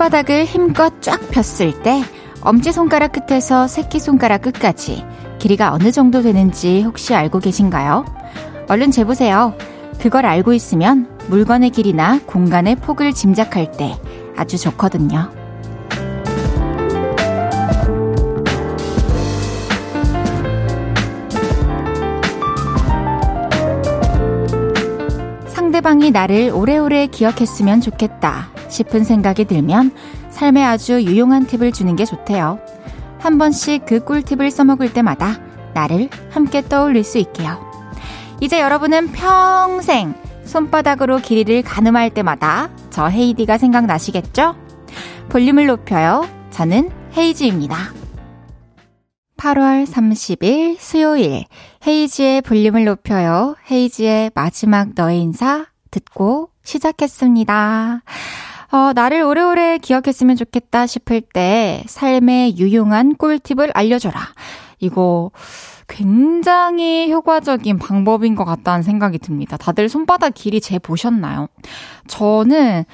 손바닥을 힘껏 쫙 폈을 때 엄지손가락 끝에서 새끼손가락 끝까지 길이가 어느 정도 되는지 혹시 알고 계신가요? 얼른 재보세요. 그걸 알고 있으면 물건의 길이나 공간의 폭을 짐작할 때 아주 좋거든요. 상대방이 나를 오래오래 기억했으면 좋겠다 싶은 생각이 들면 삶에 아주 유용한 팁을 주는 게 좋대요. 한 번씩 그 꿀팁을 써먹을 때마다 나를 함께 떠올릴 수 있게요. 이제 여러분은 평생 손바닥으로 길이를 가늠할 때마다 저 헤이디가 생각나시겠죠? 볼륨을 높여요. 저는 헤이즈입니다. 8월 30일 수요일 헤이지의 볼륨을 높여요. 헤이지의 마지막 너의 인사 듣고 시작했습니다. 어, 나를 오래오래 기억했으면 좋겠다 싶을 때 삶의 유용한 꿀팁을 알려줘라. 이거 굉장히 효과적인 방법인 것 같다는 생각이 듭니다. 다들 손바닥 길이 재 보셨나요? 저는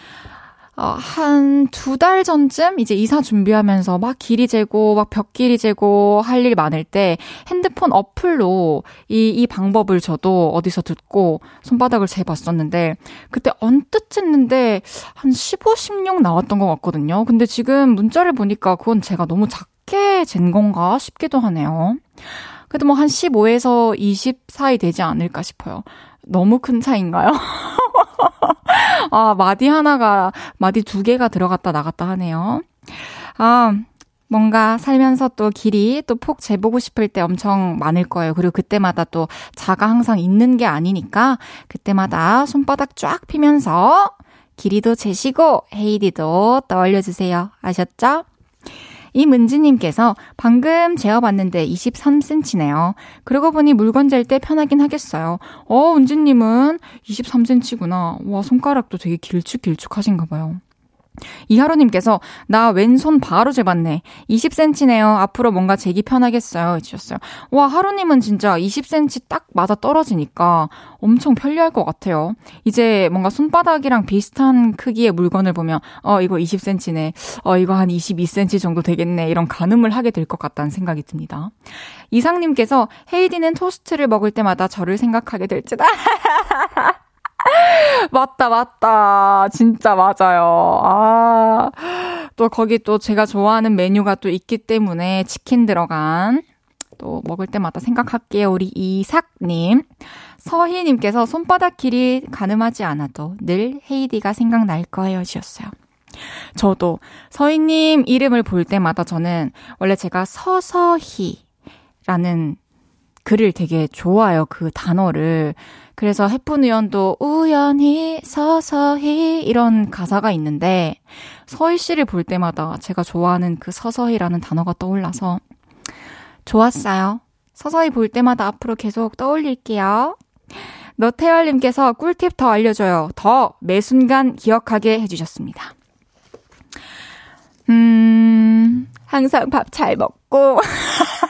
어, 한 두 달 전쯤 이제 이사 준비하면서 막 길이 재고 막 벽 길이 재고 할 일 많을 때 핸드폰 어플로 이, 이 방법을 저도 어디서 듣고 손바닥을 재봤었는데 그때 언뜻 쟀는데 한 15, 16 나왔던 것 같거든요. 근데 지금 문자를 보니까 그건 제가 너무 작게 잰 건가 싶기도 하네요. 그래도 뭐 한 15에서 20 사이 되지 않을까 싶어요. 너무 큰 차인가요? 아, 마디 하나가, 마디 두 개가 들어갔다 나갔다 하네요. 아, 뭔가 살면서 또 길이 또 폭 재보고 싶을 때 엄청 많을 거예요. 그리고 그때마다 또 자가 항상 있는 게 아니니까 그때마다 손바닥 쫙 피면서 길이도 재시고 헤이디도 떠올려주세요. 아셨죠? 이문지님께서 방금 재어봤는데 23cm네요. 그러고 보니 물건 잴 때 편하긴 하겠어요. 어, 은지님은 23cm구나. 와, 손가락도 되게 길쭉길쭉하신가 봐요. 이하로님께서 나 왼손 바로 재봤네. 20cm네요. 앞으로 뭔가 재기 편하겠어요. 해주셨어요. 와 하루님은 진짜 20cm 딱 맞아 떨어지니까 엄청 편리할 것 같아요. 이제 뭔가 손바닥이랑 비슷한 크기의 물건을 보면 어 이거 20cm네. 어 이거 한 22cm 정도 되겠네. 이런 가늠을 하게 될 것 같다는 생각이 듭니다. 이상님께서 헤이디는 토스트를 먹을 때마다 저를 생각하게 될지다. 맞다, 맞다. 진짜 맞아요. 아, 또 거기 또 제가 좋아하는 메뉴가 또 있기 때문에 치킨 들어간 또 먹을 때마다 생각할게요. 우리 이삭님. 서희님께서 손바닥 길이 가늠하지 않아도 늘 헤이디가 생각날 거예요. 주셨어요. 저도 서희님 이름을 볼 때마다 저는 원래 제가 서서희라는 글을 되게 좋아요. 그 단어를. 그래서 해픈 우연도 우연히 서서히 이런 가사가 있는데 서희 씨를 볼 때마다 제가 좋아하는 그 서서히라는 단어가 떠올라서 좋았어요. 서서히 볼 때마다 앞으로 계속 떠올릴게요. 너태열님께서 꿀팁 더 알려줘요. 더 매 순간 기억하게 해주셨습니다. 음, 항상 밥 잘 먹고.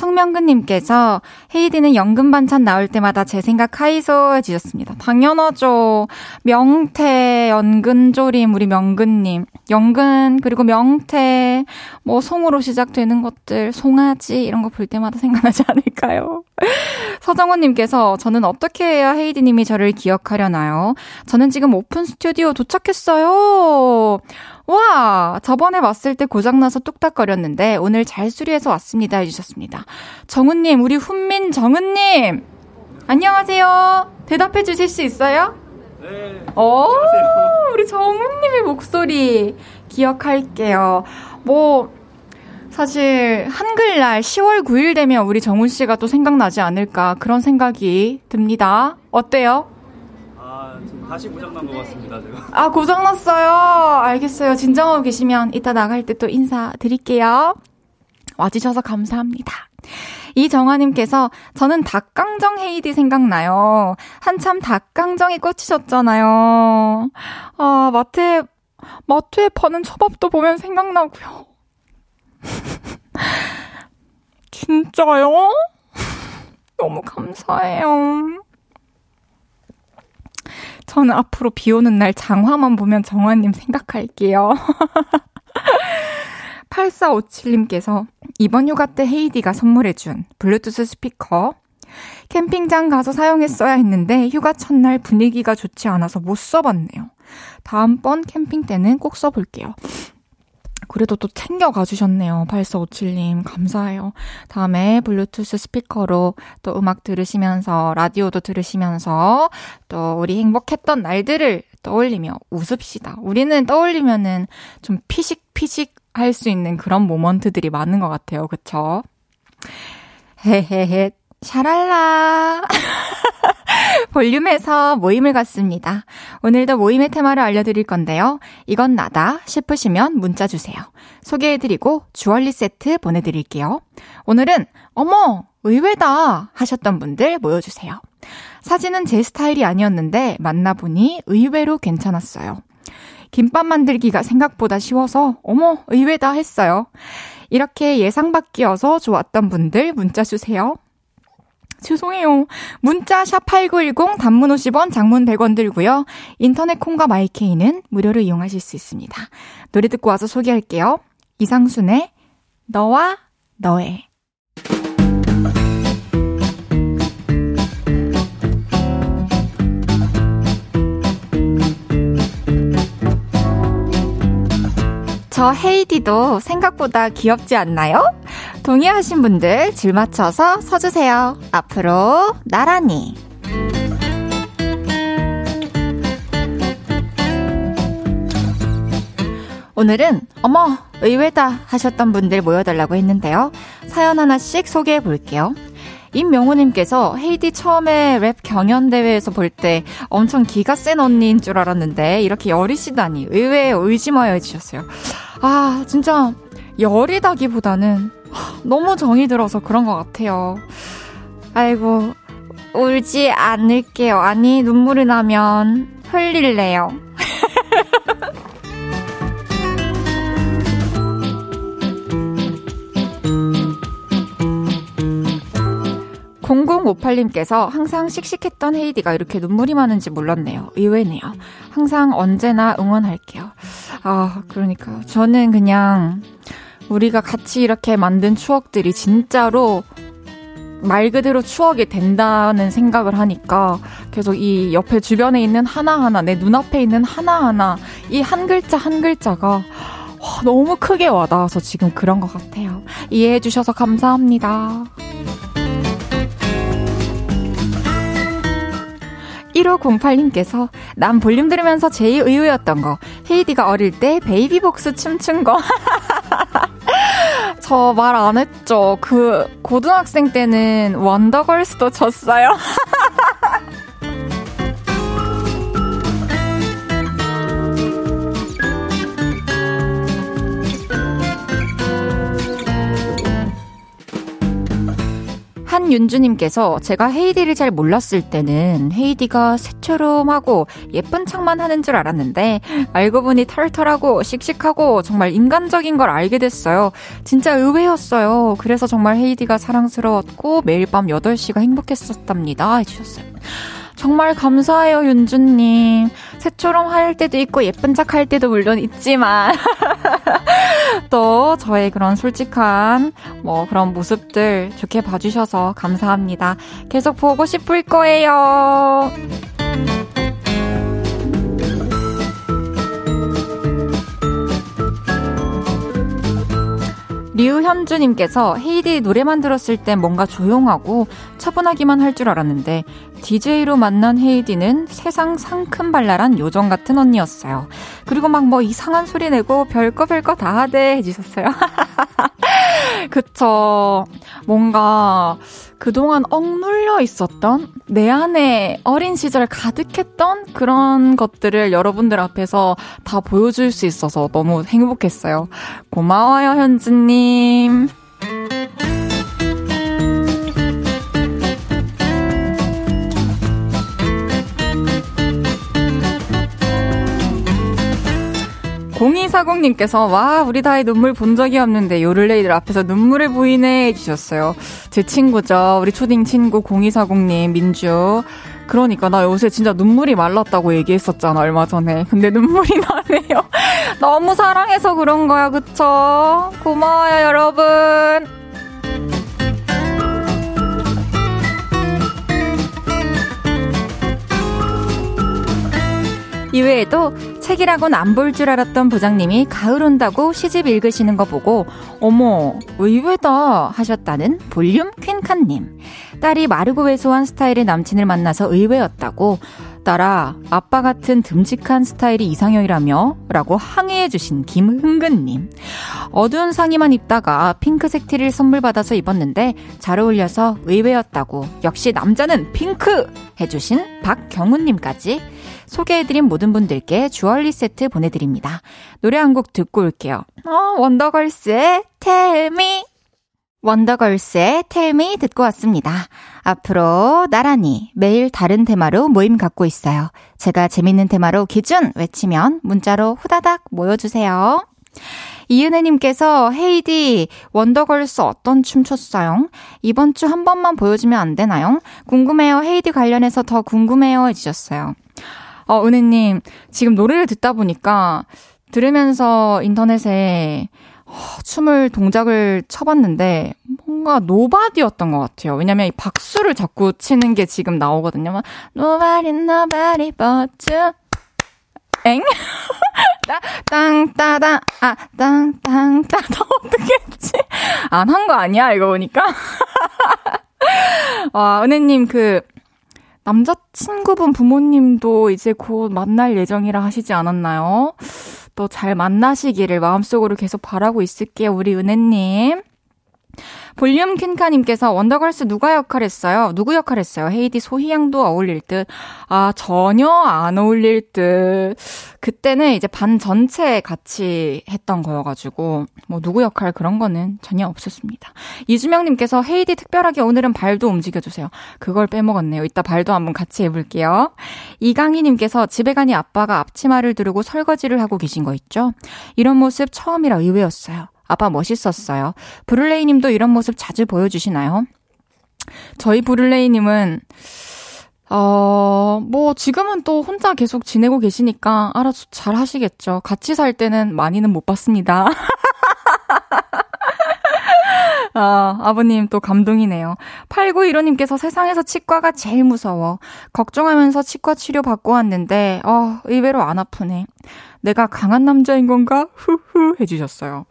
송명근님께서 헤이디는 연근 반찬 나올 때마다 제 생각 하이소 해주셨습니다. 당연하죠. 명태, 연근조림, 우리 명근님. 연근, 그리고 명태, 뭐 송으로 시작되는 것들, 송아지, 이런 거 볼 때마다 생각나지 않을까요? 서정원님께서 저는 어떻게 해야 헤이디님이 저를 기억하려나요? 저는 지금 오픈 스튜디오 도착했어요. 와, 저번에 왔을 때 고장나서 뚝딱거렸는데 오늘 잘 수리해서 왔습니다 해주셨습니다. 정은님, 우리 훈민 정은님! 안녕하세요. 대답해 주실 수 있어요? 네. 오, 우리 정은님의 목소리 기억할게요. 뭐, 사실, 한글날 10월 9일 되면 우리 정훈 씨가 또 생각나지 않을까 그런 생각이 듭니다. 어때요? 다시 고장난 것 같습니다, 제가. 아, 고장났어요. 알겠어요. 진정하고 계시면 이따 나갈 때 또 인사드릴게요. 와주셔서 감사합니다. 이정아님께서 저는 닭강정 헤이디 생각나요. 한참 닭강정이 꽂히셨잖아요. 아, 마트에, 마트에 파는 초밥도 보면 생각나고요. 진짜요? 너무 감사해요. 저는 앞으로 비 오는 날 장화만 보면 정화님 생각할게요. 8457님께서 이번 휴가 때 헤이디가 선물해준 블루투스 스피커 캠핑장 가서 사용했어야 했는데 휴가 첫날 분위기가 좋지 않아서 못 써봤네요. 다음번 캠핑 때는 꼭 써볼게요. 그래도 또 챙겨가 주셨네요. 8457님. 감사해요. 다음에 블루투스 스피커로 또 음악 들으시면서, 라디오도 들으시면서, 또 우리 행복했던 날들을 떠올리며 웃읍시다. 우리는 떠올리면은 좀 피식피식 할 수 있는 그런 모먼트들이 많은 것 같아요. 그쵸? 헤헤헤. 샤랄라. 볼륨에서 모임을 갖습니다. 오늘도 모임의 테마를 알려드릴 건데요. 이건 나다 싶으시면 문자 주세요. 소개해드리고 주얼리 세트 보내드릴게요. 오늘은 어머 의외다 하셨던 분들 모여주세요. 사진은 제 스타일이 아니었는데 만나보니 의외로 괜찮았어요. 김밥 만들기가 생각보다 쉬워서 어머 의외다 했어요. 이렇게 예상 밖이어서 좋았던 분들 문자 주세요. 죄송해요. 문자 샵 8910 단문 50원, 장문 100원 들고요. 인터넷 콩과 마이케이는 무료로 이용하실 수 있습니다. 노래 듣고 와서 소개할게요. 이상순의 너와 너의 저 헤이디도 생각보다 귀엽지 않나요? 동의하신 분들 줄 맞춰서 서주세요. 앞으로 나란히. 오늘은 어머 의외다 하셨던 분들 모여달라고 했는데요. 사연 하나씩 소개해 볼게요. 임명호님께서 헤이디 처음에 랩 경연대회에서 볼 때 엄청 기가 센 언니인 줄 알았는데 이렇게 여리시다니 의외에 울지 마요 해주셨어요. 아 진짜 열이다기보다는 너무 정이 들어서 그런 것 같아요. 아이고 울지 않을게요. 아니 눈물이 나면 흘릴래요. 0058님께서 항상 씩씩했던 헤이디가 이렇게 눈물이 많은지 몰랐네요. 의외네요. 항상 언제나 응원할게요. 아, 그러니까요. 저는 그냥 우리가 같이 이렇게 만든 추억들이 진짜로 말 그대로 추억이 된다는 생각을 하니까 계속 이 옆에 주변에 있는 하나하나, 내 눈앞에 있는 하나하나, 이 한 글자 한 글자가 와, 너무 크게 와닿아서 지금 그런 것 같아요. 이해해 주셔서 감사합니다. 1508님께서 난 볼륨 들으면서 제일 의외였던 거 헤이디가 어릴 때 베이비복스 춤춘 거. 저 말 안 했죠. 그 고등학생 때는 원더걸스도 췄어요 한윤주님께서 제가 헤이디를 잘 몰랐을 때는 헤이디가 새처럼 하고 예쁜 척만 하는 줄 알았는데 알고 보니 털털하고 씩씩하고 정말 인간적인 걸 알게 됐어요. 진짜 의외였어요. 그래서 정말 헤이디가 사랑스러웠고 매일 밤 8시가 행복했었답니다. 해주셨어요. 정말 감사해요, 윤주님. 새처럼 할 때도 있고 예쁜 척 할 때도 물론 있지만 또 저의 그런 솔직한 뭐 그런 모습들 좋게 봐주셔서 감사합니다. 계속 보고 싶을 거예요. 류현주님께서 헤이디 노래만 들었을 땐 뭔가 조용하고 차분하기만 할 줄 알았는데 DJ로 만난 헤이디는 세상 상큼발랄한 요정 같은 언니였어요. 그리고 막 뭐 이상한 소리 내고 별거 별거 다 하대 해주셨어요. 그쵸. 뭔가 그동안 억눌려 있었던 내 안에 어린 시절 가득했던 그런 것들을 여러분들 앞에서 다 보여줄 수 있어서 너무 행복했어요. 고마워요, 현주님. 공이사공님께서 와 우리 다의 눈물 본 적이 없는데 요를레이들 앞에서 눈물을 보이네 해주셨어요. 제 친구죠. 우리 초딩 친구 공이사공님 민주. 그러니까 나 요새 진짜 눈물이 말랐다고 얘기했었잖아 얼마 전에. 근데 눈물이 나네요. 너무 사랑해서 그런 거야 그쵸? 고마워요 여러분. 이외에도 책이라곤 안 볼 줄 알았던 부장님이 가을 온다고 시집 읽으시는 거 보고 어머 의외다? 하셨다는 볼륨 퀸칸님. 딸이 마르고 왜소한 스타일의 남친을 만나서 의외였다고 딸아 아빠 같은 듬직한 스타일이 이상형이라며 라고 항의해 주신 김흥근님 어두운 상의만 입다가 핑크색 티를 선물 받아서 입었는데 잘 어울려서 의외였다고 역시 남자는 핑크 해주신 박경훈님까지 소개해드린 모든 분들께 주얼리 세트 보내드립니다. 노래 한 곡 듣고 올게요. 어, 원더걸스의 Tell. 원더걸스의 Me 듣고 왔습니다. 앞으로 나란히 매일 다른 테마로 모임 갖고 있어요. 제가 재밌는 테마로 기준 외치면 문자로 후다닥 모여주세요. 이은혜님께서 헤이디 원더걸스 어떤 춤 췄어요? 이번 주 한 번만 보여주면 안 되나요? 궁금해요. 헤이디 관련해서 더 궁금해요 해주셨어요. 어, 은혜님, 지금 노래를 듣다 보니까 들으면서 인터넷에 어, 춤을 동작을 쳐봤는데 뭔가 Nobody였던 것 같아요. 왜냐면 이 박수를 자꾸 치는 게 지금 나오거든요. 막 Nobody, nobody but you. 엥? 땅, 따다, 아, 땅, 땅, 따다. 어떻게 했지? 안 한 거 아니야? 이거 보니까. 와, 은혜님, 그, 남자친구분 부모님도 이제 곧 만날 예정이라 하시지 않았나요? 또 잘 만나시기를 마음속으로 계속 바라고 있을게요, 우리 은혜님. 볼륨 퀸카님께서 원더걸스 누가 역할했어요? 누구 역할했어요? 헤이디 소희양도 어울릴 듯. 아, 전혀 안 어울릴 듯. 그때는 이제 반 전체 같이 했던 거여가지고, 뭐, 누구 역할 그런 거는 전혀 없었습니다. 이주명님께서 헤이디 특별하게 오늘은 발도 움직여주세요. 그걸 빼먹었네요. 이따 발도 한번 같이 해볼게요. 이강희님께서 집에 가니 아빠가 앞치마를 두르고 설거지를 하고 계신 거 있죠? 이런 모습 처음이라 의외였어요. 아빠 멋있었어요. 브룰레이 님도 이런 모습 자주 보여주시나요? 저희 브룰레이 님은, 어, 뭐, 지금은 또 혼자 계속 지내고 계시니까 알아서 잘 하시겠죠. 같이 살 때는 많이는 못 봤습니다. 아, 아버님 또 감동이네요. 8915님께서 세상에서 치과가 제일 무서워. 걱정하면서 치과 치료 받고 왔는데, 어, 의외로 안 아프네. 내가 강한 남자인 건가? 후후 해주셨어요.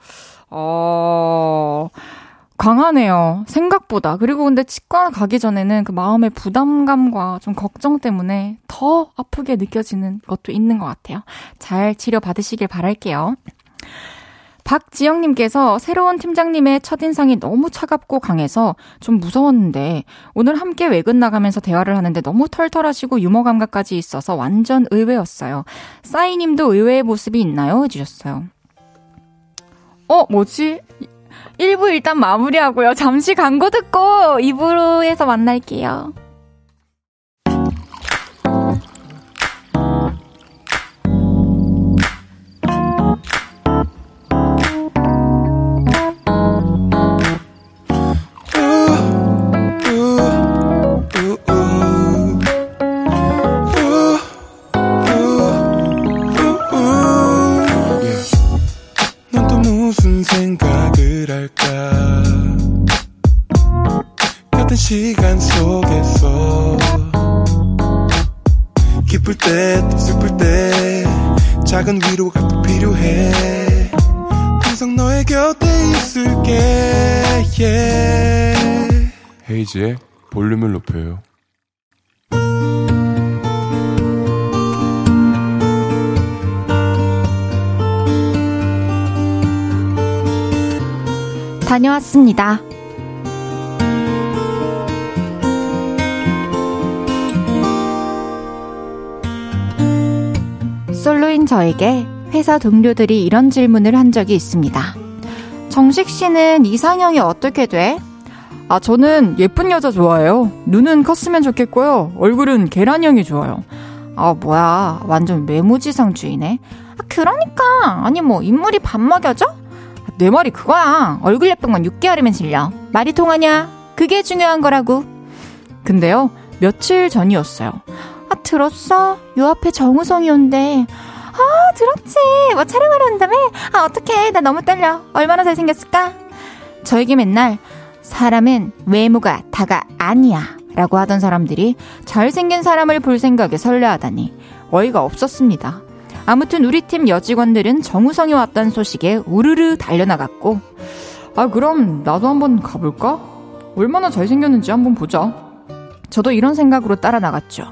어, 강하네요. 생각보다. 그리고 근데 치과 가기 전에는 그 마음의 부담감과 좀 걱정 때문에 더 아프게 느껴지는 것도 있는 것 같아요. 잘 치료 받으시길 바랄게요. 박지영님께서 새로운 팀장님의 첫인상이 너무 차갑고 강해서 좀 무서웠는데 오늘 함께 외근 나가면서 대화를 하는데 너무 털털하시고 유머 감각까지 있어서 완전 의외였어요. 싸이님도 의외의 모습이 있나요? 해주셨어요. 어, 뭐지? 1부 일단 마무리하고요. 잠시 광고 듣고 2부에서 만날게요. 높여요 다녀왔습니다. 솔로인 저에게 회사 동료들이 이런 질문을 한 적이 있습니다. 정식 씨는 이상형이 어떻게 돼? 아, 저는 예쁜 여자 좋아해요. 눈은 컸으면 좋겠고요. 얼굴은 계란형이 좋아요. 아, 뭐야. 완전 외모지상주의네. 아, 그러니까. 아니, 뭐, 인물이 밥 먹여져? 내 말이 그거야. 얼굴 예쁜 건 6개월이면 질려. 말이 통하냐? 그게 중요한 거라고. 근데요, 며칠 전이었어요. 아, 들었어? 요 앞에 정우성이 온대. 아, 들었지. 뭐 촬영하러 온다며? 아, 어떡해. 나 너무 떨려. 얼마나 잘생겼을까? 저에게 맨날, 사람은 외모가 다가 아니야. 라고 하던 사람들이 잘생긴 사람을 볼 생각에 설레하다니 어이가 없었습니다. 아무튼 우리 팀 여직원들은 정우성이 왔다는 소식에 우르르 달려나갔고, 아, 그럼 나도 한번 가볼까? 얼마나 잘생겼는지 한번 보자. 저도 이런 생각으로 따라 나갔죠.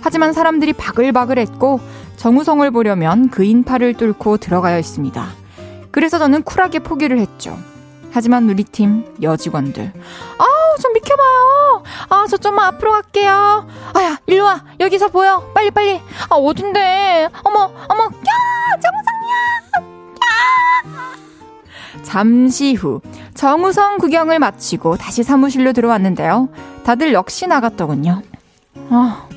하지만 사람들이 바글바글 했고, 정우성을 보려면 그 인파를 뚫고 들어가야 했습니다. 그래서 저는 쿨하게 포기를 했죠. 하지만 우리 팀 여직원들. 아우, 좀 비켜봐요. 아, 저 좀만 앞으로 갈게요. 아야, 일로 와. 여기서 보여. 빨리, 빨리. 아, 어딘데. 어머, 어머, 야! 정우성이야! 야! 잠시 후, 정우성 구경을 마치고 다시 사무실로 들어왔는데요. 다들 역시 나갔더군요. 아,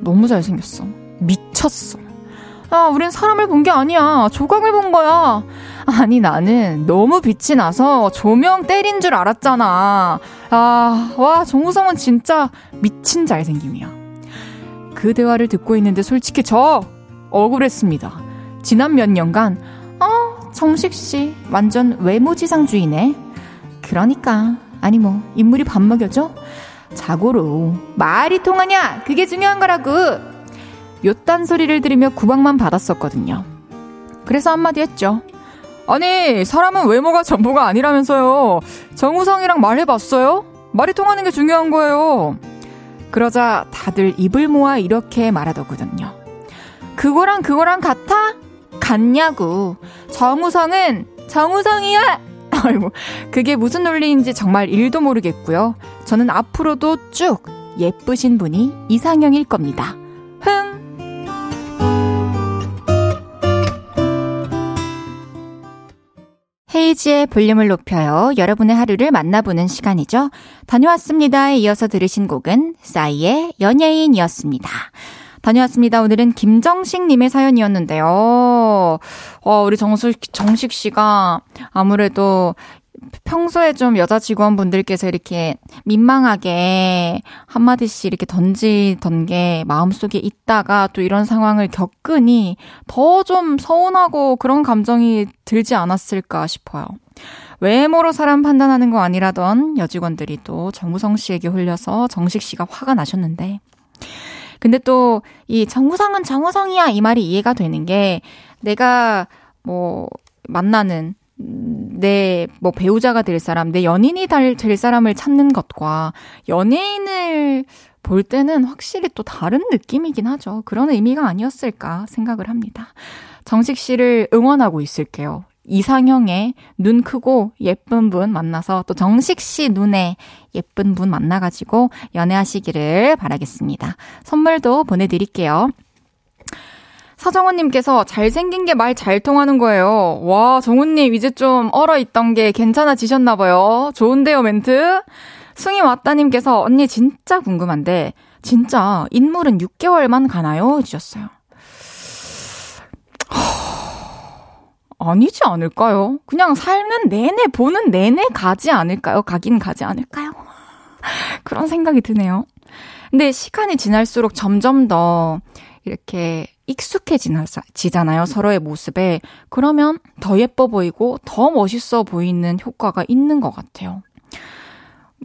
너무 잘생겼어. 미쳤어. 아, 우린 사람을 본 게 아니야. 조각을 본 거야. 아니, 나는 너무 빛이 나서 조명 때린 줄 알았잖아. 아, 와, 정우성은 진짜 미친 잘생김이야. 그 대화를 듣고 있는데 솔직히 저 억울했습니다. 지난 몇 년간, 어, 정식씨, 완전 외모지상주의네. 그러니까, 아니 뭐, 인물이 밥 먹여줘? 자고로, 말이 통하냐? 그게 중요한 거라고! 요딴 소리를 들으며 구박만 받았었거든요. 그래서 한마디 했죠. 아니, 사람은 외모가 전부가 아니라면서요. 정우성이랑 말해봤어요? 말이 통하는 게 중요한 거예요. 그러자 다들 입을 모아 이렇게 말하더군요. 그거랑 그거랑 같아? 같냐고. 정우성은 정우성이야! 아이고, 그게 무슨 논리인지 정말 일도 모르겠고요. 저는 앞으로도 쭉 예쁘신 분이 이상형일 겁니다. 흥! 헤이지의 볼륨을 높여요. 여러분의 하루를 만나보는 시간이죠. 다녀왔습니다에 이어서 들으신 곡은 싸이의 연예인이었습니다. 다녀왔습니다. 오늘은 김정식님의 사연이었는데요. 어, 우리 정식, 정식 씨가 아무래도 평소에 좀 여자 직원분들께서 이렇게 민망하게 한마디씩 이렇게 던지던 게 마음속에 있다가 또 이런 상황을 겪으니 더 좀 서운하고 그런 감정이 들지 않았을까 싶어요. 외모로 사람 판단하는 거 아니라던 여직원들이 또 정우성 씨에게 홀려서 정식 씨가 화가 나셨는데. 근데 또 이 정우성은 정우성이야 이 말이 이해가 되는 게 내가 뭐 만나는 내 뭐 배우자가 될 사람, 내 연인이 될 사람을 찾는 것과 연예인을 볼 때는 확실히 또 다른 느낌이긴 하죠. 그런 의미가 아니었을까 생각을 합니다. 정식 씨를 응원하고 있을게요. 이상형의 눈 크고 예쁜 분 만나서 또 정식 씨 눈에 예쁜 분 만나가지고 연애하시기를 바라겠습니다. 선물도 보내드릴게요. 서정훈님께서 잘생긴 게 말 잘 통하는 거예요. 와, 정훈님 이제 좀 얼어 있던 게 괜찮아지셨나봐요. 좋은데요, 멘트? 승희 왔다님께서 언니 진짜 궁금한데, 진짜 인물은 6개월만 가나요? 주셨어요. 아니지 않을까요? 그냥 삶는 내내, 보는 내내 가지 않을까요? 가긴 가지 않을까요? 그런 생각이 드네요. 근데 시간이 지날수록 점점 더 이렇게 익숙해지잖아요. 서로의 모습에. 그러면 더 예뻐 보이고 더 멋있어 보이는 효과가 있는 것 같아요.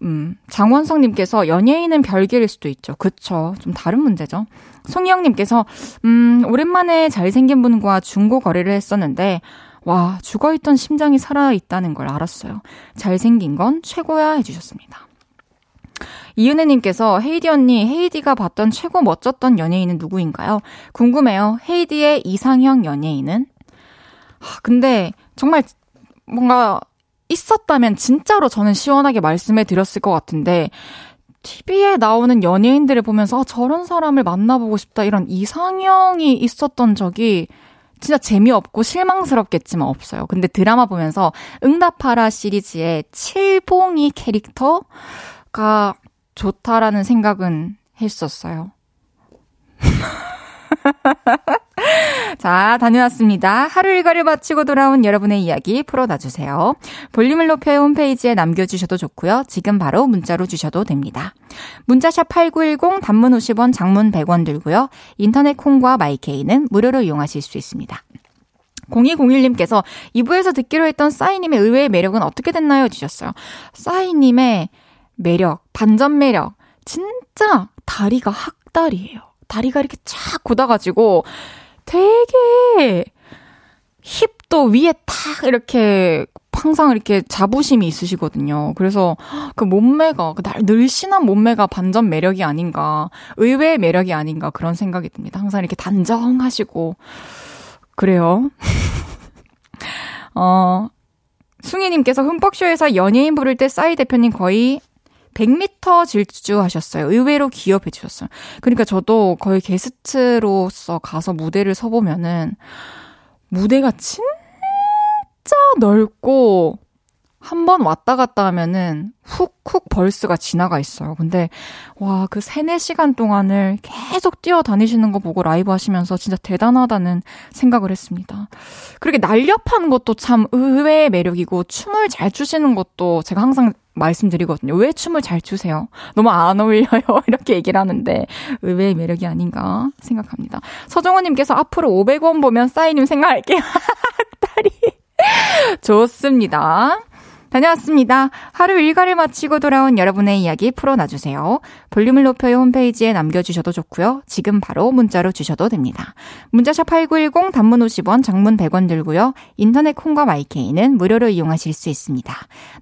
음, 장원성님께서 연예인은 별개일 수도 있죠. 그쵸. 좀 다른 문제죠. 송희영님께서, 음, 오랜만에 잘생긴 분과 중고 거래를 했었는데, 와, 죽어있던 심장이 살아있다는 걸 알았어요. 잘생긴 건 최고야 해주셨습니다. 이은혜님께서 헤이디 언니, 헤이디가 봤던 최고 멋졌던 연예인은 누구인가요? 궁금해요. 헤이디의 이상형 연예인은? 하, 근데 정말 뭔가 있었다면 진짜로 저는 시원하게 말씀해 드렸을 것 같은데, TV에 나오는 연예인들을 보면서 아, 저런 사람을 만나보고 싶다 이런 이상형이 있었던 적이 진짜 재미없고 실망스럽겠지만 없어요. 근데 드라마 보면서 응답하라 시리즈의 칠봉이 캐릭터 가 좋다라는 생각은 했었어요. 자, 다녀왔습니다. 하루 일과를 마치고 돌아온 여러분의 이야기 풀어놔주세요. 볼륨을 높여 홈페이지에 남겨주셔도 좋고요. 지금 바로 문자로 주셔도 됩니다. 문자샵 8910 단문 50원, 장문 100원 들고요. 인터넷 콩과 마이케이는 무료로 이용하실 수 있습니다. 0201님께서 2부에서 듣기로 했던 싸이님의 의외의 매력은 어떻게 됐나요? 주셨어요. 싸이님의 매력, 반전 매력. 진짜 다리가 학다리예요. 다리가 이렇게 쫙 굳어가지고 되게 힙도 위에 탁 이렇게 항상 이렇게 자부심이 있으시거든요. 그래서 그 몸매가, 그 늘씬한 몸매가 반전 매력이 아닌가, 의외의 매력이 아닌가 그런 생각이 듭니다. 항상 이렇게 단정하시고, 그래요. 어, 숭이님께서 흠뻑쇼에서 연예인 부를 때 싸이 대표님 거의 100m 질주하셨어요. 의외로 기업해 주셨어요. 그러니까 저도 거의 게스트로서 가서 무대를 서보면은 무대가 진짜 넓고 한 번 왔다 갔다 하면은 훅훅 벌스가 지나가 있어요. 근데 와, 그 3, 4시간 동안을 계속 뛰어다니시는 거 보고 라이브 하시면서 진짜 대단하다는 생각을 했습니다. 그렇게 날렵한 것도 참 의외의 매력이고 춤을 잘 추시는 것도 제가 항상 말씀드리거든요. 왜 춤을 잘 추세요? 너무 안 어울려요. 이렇게 얘기를 하는데 의외의 매력이 아닌가 생각합니다. 서정호님께서 앞으로 500원 보면 싸이님 생각할게요. 딸이 좋습니다. 다녀왔습니다. 하루 일과를 마치고 돌아온 여러분의 이야기 풀어놔주세요. 볼륨을 높여요 홈페이지에 남겨주셔도 좋고요. 지금 바로 문자로 주셔도 됩니다. 문자샵 8910 단문 50원, 장문 100원 들고요. 인터넷 콩과 마이케이는 무료로 이용하실 수 있습니다.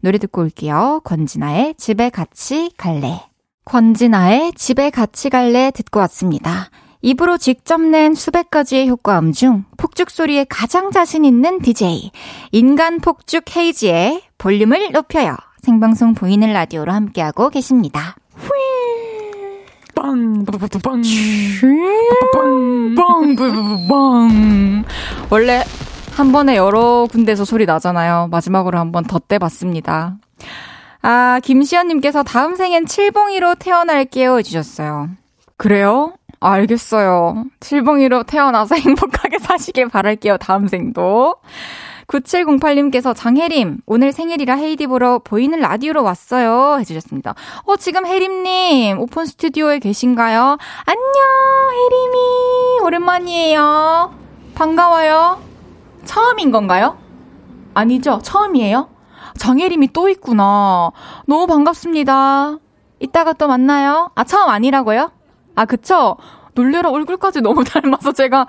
노래 듣고 올게요. 권진아의 집에 같이 갈래. 권진아의 집에 같이 갈래 듣고 왔습니다. 입으로 직접 낸 수백 가지의 효과음 중 폭죽 소리에 가장 자신 있는 DJ 인간 폭죽 헤이지의 볼륨을 높여요. 생방송 보이는 라디오로 함께하고 계십니다. 빵, 빵, 빵, 빵. 원래 한 번에 여러 군데서 소리 나잖아요. 마지막으로 한 번 덧대봤습니다. 아, 김시연님께서 다음 생엔 칠봉이로 태어날게요 해주셨어요. 그래요? 알겠어요. 칠봉이로 태어나서 행복하게 사시길 바랄게요. 다음 생도. 9708님께서 장혜림, 오늘 생일이라 헤이디 보러 보이는 라디오로 왔어요. 해주셨습니다. 어, 지금 혜림님, 오픈 스튜디오에 계신가요? 안녕, 혜림이. 오랜만이에요. 반가워요. 처음인 건가요? 아니죠? 처음이에요? 장혜림이 또 있구나. 너무 반갑습니다. 이따가 또 만나요. 아, 처음 아니라고요? 아, 그쵸? 놀래라 얼굴까지 너무 닮아서 제가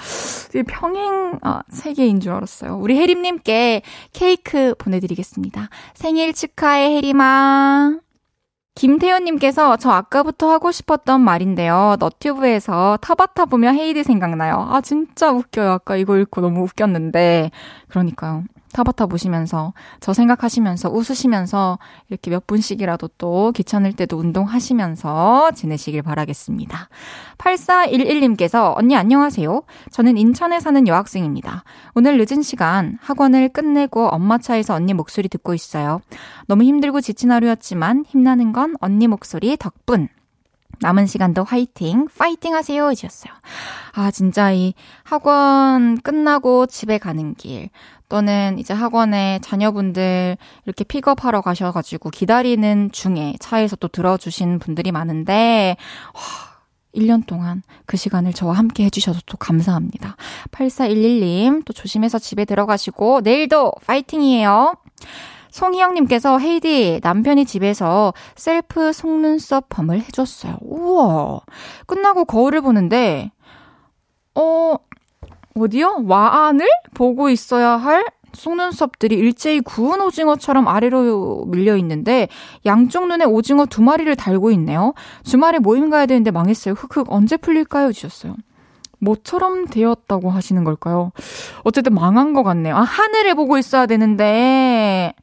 평행 아, 세계인 줄 알았어요. 우리 혜림님께 케이크 보내드리겠습니다. 생일 축하해 혜림아. 김태현님께서 저 아까부터 하고 싶었던 말인데요. 너튜브에서 타바타 보면 헤이디 생각나요. 아 진짜 웃겨요. 아까 이거 읽고 너무 웃겼는데 그러니까요. 타바타 보시면서 저 생각하시면서 웃으시면서 이렇게 몇 분씩이라도 또 귀찮을 때도 운동하시면서 지내시길 바라겠습니다. 8411님께서 언니 안녕하세요. 저는 인천에 사는 여학생입니다. 오늘 늦은 시간 학원을 끝내고 엄마 차에서 언니 목소리 듣고 있어요. 너무 힘들고 지친 하루였지만 힘나는 건 언니 목소리 덕분. 남은 시간도 화이팅, 파이팅 하세요. 해주셨어요. 아, 진짜 이 학원 끝나고 집에 가는 길, 또는 이제 학원에 자녀분들 이렇게 픽업하러 가셔가지고 기다리는 중에 차에서 또 들어주신 분들이 많은데, 와, 1년 동안 그 시간을 저와 함께 해주셔서 또 감사합니다. 8411님, 또 조심해서 집에 들어가시고, 내일도 파이팅이에요. 송희영님께서 헤이디 남편이 집에서 셀프 속눈썹 펌을 해줬어요. 우와. 끝나고 거울을 보는데 어 어디요? 와안을 보고 있어야 할 속눈썹들이 일제히 구운 오징어처럼 아래로 밀려 있는데 양쪽 눈에 오징어 두 마리를 달고 있네요. 주말에 모임 가야 되는데 망했어요. 흑흑 언제 풀릴까요? 주셨어요. 뭐처럼 되었다고 하시는 걸까요? 어쨌든 망한 것 같네요. 아, 하늘을 보고 있어야 되는데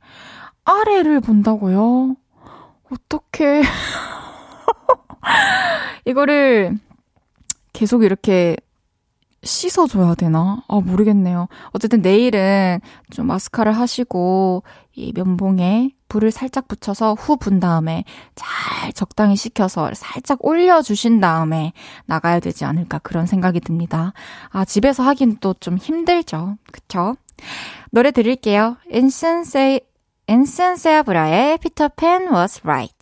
아래를 본다고요? 어떻게 이거를 계속 이렇게 씻어줘야 되나? 아, 모르겠네요. 어쨌든 내일은 좀 마스카를 하시고, 이 면봉에 불을 살짝 붙여서 후 분 다음에 잘 적당히 식혀서 살짝 올려주신 다음에 나가야 되지 않을까 그런 생각이 듭니다. 아, 집에서 하긴 또 좀 힘들죠. 그쵸? 노래 드릴게요. 인센세, 인센세아브라의 피터팬 was right.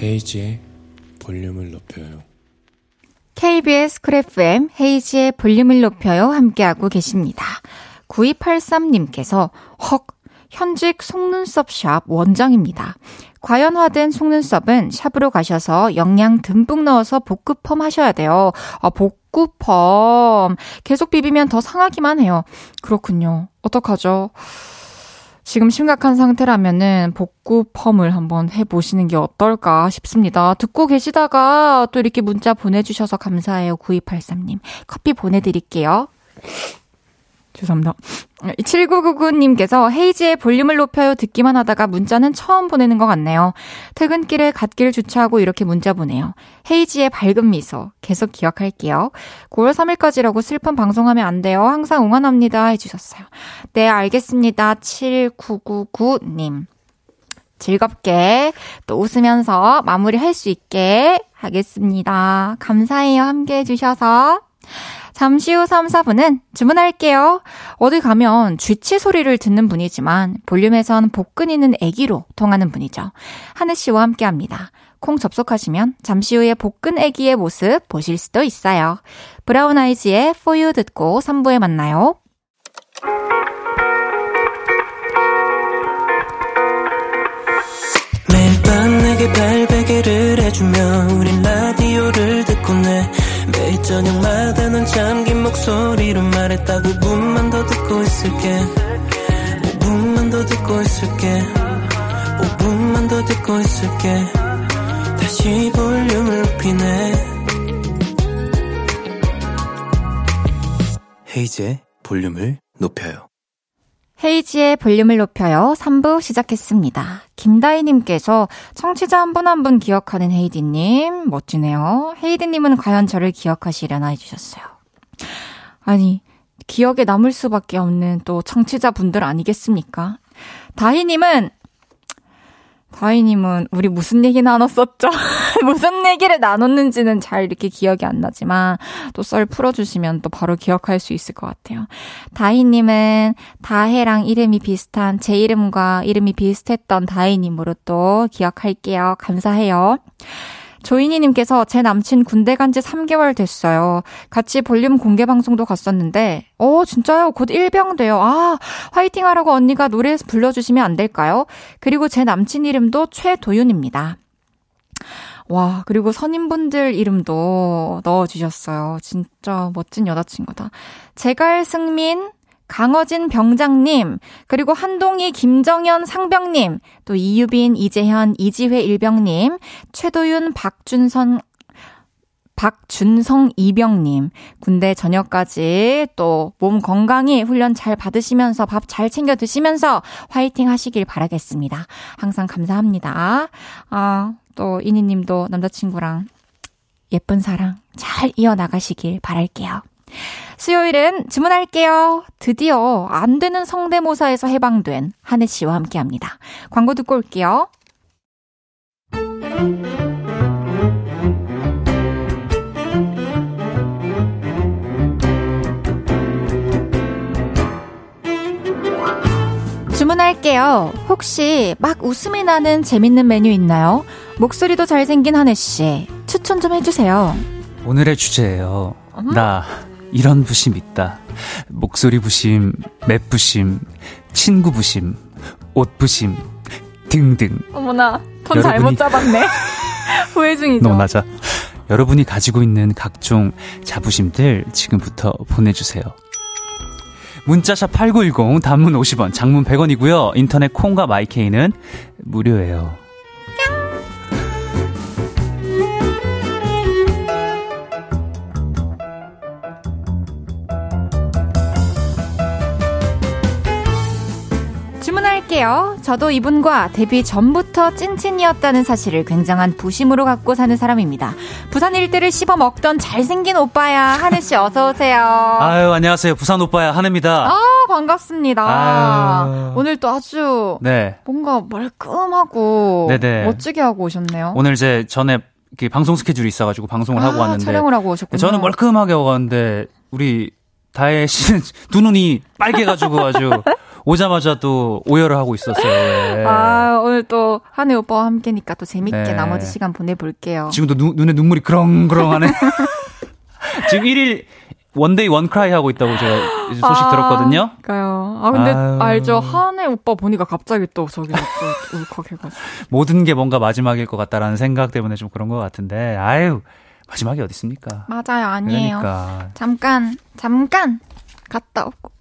헤이즈의 볼륨을 높여요. KBS 쿨 FM 헤이즈의 볼륨을 높여요 함께하고 계십니다. 9283님께서 헉 현직 속눈썹 샵 원장입니다. 과연화된 속눈썹은 샵으로 가셔서 영양 듬뿍 넣어서 복구펌 하셔야 돼요. 아, 복구펌. 계속 비비면 더 상하기만 해요. 그렇군요. 어떡하죠? 지금 심각한 상태라면은 복구 펌을 한번 해보시는 게 어떨까 싶습니다. 듣고 계시다가 또 이렇게 문자 보내주셔서 감사해요. 9283님. 커피 보내드릴게요. 죄송합니다. 7999님께서 헤이지의 볼륨을 높여요 듣기만 하다가 문자는 처음 보내는 것 같네요. 퇴근길에 갓길 주차하고 이렇게 문자 보내요. 헤이지의 밝은 미소 계속 기억할게요. 9월 3일까지라고 슬픈 방송하면 안 돼요. 항상 응원합니다 해주셨어요. 네 알겠습니다. 7999님. 즐겁게 또 웃으면서 마무리할 수 있게 하겠습니다. 감사해요. 함께 해주셔서. 잠시 후 3, 4분은 주문할게요. 어디 가면 쥐치 소리를 듣는 분이지만 볼륨에선 복근 있는 애기로 통하는 분이죠. 하늘 씨와 함께 합니다. 콩 접속하시면 잠시 후에 복근 애기의 모습 보실 수도 있어요. 브라운 아이즈의 For You 듣고 3부에 만나요. 매일 밤 내게 발베개를 해주며 우린 라디오를 듣고 내 저녁마다 넌 잠긴 목소리로 말했다 5분만 더 듣고 있을게. 5분만 더 듣고 있을게. 5분만 더 듣고 있을게. 다시 볼륨을 높이네. 헤이즈의 볼륨을 높여요. 헤이지의 볼륨을 높여요. 3부 시작했습니다. 김다희님께서 청취자 한 분 한 분 기억하는 헤이디님, 멋지네요. 헤이디님은 과연 저를 기억하시려나 해주셨어요. 아니, 기억에 남을 수밖에 없는 또 청취자 분들 아니겠습니까? 다희님은 다희님은 우리 무슨 얘기 나눴었죠? 무슨 얘기를 나눴는지는 잘 이렇게 기억이 안 나지만 또 썰 풀어주시면 또 바로 기억할 수 있을 것 같아요. 다희님은 다혜랑 이름이 비슷한 제 이름과 이름이 비슷했던 다희님으로 또 기억할게요. 감사해요. 조인희님께서 제 남친 군대 간 지 3개월 됐어요. 같이 볼륨 공개 방송도 갔었는데, 어, 진짜요? 곧 일병 돼요. 아, 화이팅 하라고 언니가 노래 불러주시면 안 될까요? 그리고 제 남친 이름도 최도윤입니다. 와, 그리고 선임분들 이름도 넣어주셨어요. 진짜 멋진 여자친구다. 제갈 승민, 강어진 병장님, 그리고 한동희 김정현 상병님, 또 이유빈, 이재현, 이지회 일병님, 최도윤, 박준선, 박준성 이병님, 군대 저녁까지 또 몸 건강히 훈련 잘 받으시면서 밥 잘 챙겨 드시면서 화이팅 하시길 바라겠습니다. 항상 감사합니다. 아, 또 이니 님도 남자친구랑 예쁜 사랑 잘 이어나가시길 바랄게요. 수요일은 주문할게요. 드디어 안 되는 성대모사에서 해방된 한혜 씨와 함께 합니다. 광고 듣고 올게요. 주문할게요. 혹시 막 웃음이 나는 재밌는 메뉴 있나요? 목소리도 잘생긴 한혜 씨. 추천 좀 해주세요. 오늘의 주제예요. 음? 나 이런 부심 있다. 목소리 부심, 맵 부심, 친구 부심, 옷 부심 등등. 어머나, 톤 여러분이- 잘못 잡았네. 후회 중이죠. 너무 낮아. 여러분이 가지고 있는 각종 자부심들 지금부터 보내주세요. 문자샵 8910 단문 50원, 장문 100원이고요. 인터넷 콩과 마이케이는 무료예요. 할게요. 저도 이분과 데뷔 전부터 찐친이었다는 사실을 굉장한 부심으로 갖고 사는 사람입니다. 부산 일대를 씹어 먹던 잘생긴 오빠야. 하늘씨 어서 오세요. 아유, 안녕하세요. 부산 오빠야, 한혜입니다. 아, 반갑습니다. 아유. 오늘 또 아주 네. 뭔가 말끔하고 네네. 멋지게 하고 오셨네요. 오늘 제 전에 방송 스케줄이 있어가지고 방송을 하고 아, 왔는데. 촬영을 하고 오셨군요. 저는 멀끔하게 와갔는데, 우리 다혜 씨는 두 눈이 빨개가지고 아주 오자마자 또 오열을 하고 있었어요. 예. 아, 오늘 또 한혜 오빠와 함께니까 또 재밌게 네. 나머지 시간 보내볼게요. 지금도 눈, 눈에 눈물이 그렁그렁하네. 지금 1일 one day one cry 하고 있다고 제가 소식 아, 들었거든요. 그러니까요. 아, 근데 아유. 알죠. 한해 오빠 보니까 갑자기 또 저기 또 울컥해가지고. 모든 게 뭔가 마지막일 것 같다라는 생각 때문에 좀 그런 것 같은데, 아유, 마지막이 어디 있습니까? 맞아요, 아니에요. 그러니까. 잠깐, 잠깐 갔다 오고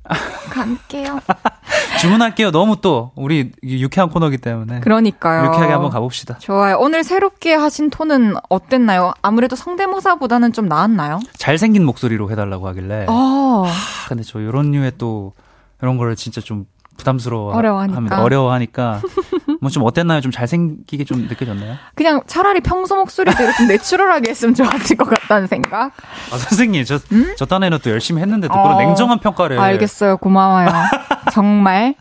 갈게요. 주문할게요. 너무 또, 우리 유쾌한 코너기 때문에. 그러니까요. 유쾌하게 한번 가봅시다. 좋아요. 오늘 새롭게 하신 톤은 어땠나요? 아무래도 성대모사보다는 좀 나았나요? 잘생긴 목소리로 해달라고 하길래. 어, 아, 근데 저 이런 류의 또, 이런 거를 진짜 좀 부담스러워. 어려워하니까. 합니다. 어려워하니까. 뭐 좀 어땠나요? 좀 잘생기게 좀 느껴졌나요? 그냥 차라리 평소 목소리대로 좀 내추럴하게 했으면 좋았을 것 같다는 생각? 아, 선생님, 저, 저 딴에는 또 열심히 했는데 또 어, 그런 냉정한 평가를. 알겠어요. 고마워요. 정말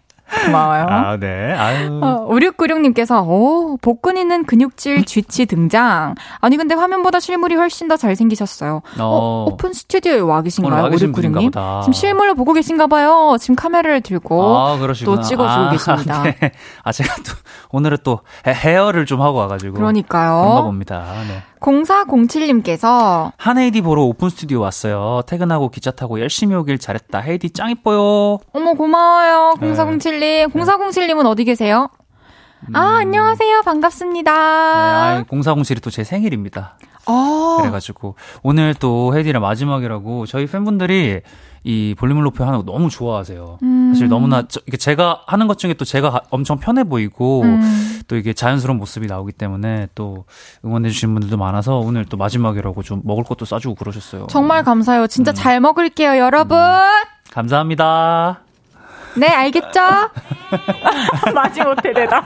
고마워요. 아, 네. 아유. 어, 5696님께서, 오, 복근 있는 근육질 쥐치 등장. 아니, 근데 화면보다 실물이 훨씬 더 잘생기셨어요. 어, 어. 오픈 스튜디오에 와 계신가요? 와 계신 분인가 5696님? 보다. 지금 실물로 보고 계신가 봐요. 지금 카메라를 들고. 아. 또 찍어주고 아, 계십니다. 네. 아, 제가 또, 오늘은 또 헤- 헤어를 좀 하고 와가지고. 그러니까요. 그런가 봅니다. 네. 0407님께서, 한해 헤이디 보러 오픈 스튜디오 왔어요. 퇴근하고 기차 타고 열심히 오길 잘했다. 헤이디 짱 이뻐요. 어머, 고마워요. 네. 0407님. 0407님은 어디 계세요? 아, 안녕하세요. 반갑습니다. 음. 네, 아이, 0407이 또 제 생일입니다. 어, 그래가지고 오늘 또 헤이디랑 마지막이라고 저희 팬분들이 이 볼륨을 높여 하는 거 너무 좋아하세요. 음. 사실 너무나 저, 이게 제가 하는 것 중에 또 제가 가- 엄청 편해 보이고 음. 또 이게 자연스러운 모습이 나오기 때문에 또 응원해 주신 분들도 많아서 오늘 또 마지막이라고 좀 먹을 것도 싸주고 그러셨어요. 정말 감사해요. 음. 진짜 잘 먹을게요, 여러분. 감사합니다. 네, 알겠죠? 마지 못해 대답.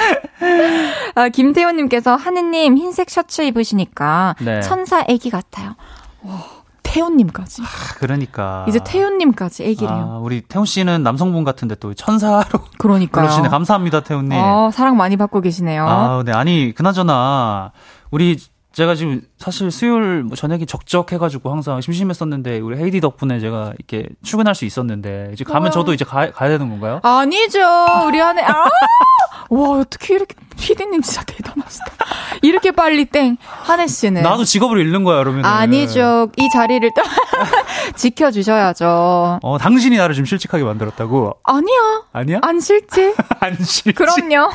아, 김태호님께서 하느님 흰색 셔츠 입으시니까 네. 천사 애기 같아요. 와, 태호님까지. 아, 그러니까 이제 태호님까지 애기래요. 아, 우리 태훈 씨는 남성분 같은데 또 천사로 그러니까요. 그러시네. 감사합니다, 태훈님. 어, 사랑 많이 받고 계시네요. 아, 네. 아니, 그나저나, 우리, 제가 지금 사실 수요일 뭐 저녁이 적적해가지고 항상 심심했었는데, 우리 헤이디 덕분에 제가 이렇게 출근할 수 있었는데, 이제 가면 와. 저도 이제 가, 가야 되는 건가요? 아니죠. 우리 안에 아! 와, 어떻게 이렇게 피디님 진짜 대단하시다. 이렇게 빨리 땡. 한혜 씨는 나도 직업을 잃는 거야, 그러면. 아니죠. 이 자리를 또 지켜주셔야죠. 어, 당신이 나를 좀 실직하게 만들었다고. 아니야. 아니야? 안 싫지? 안 실직. 그럼요.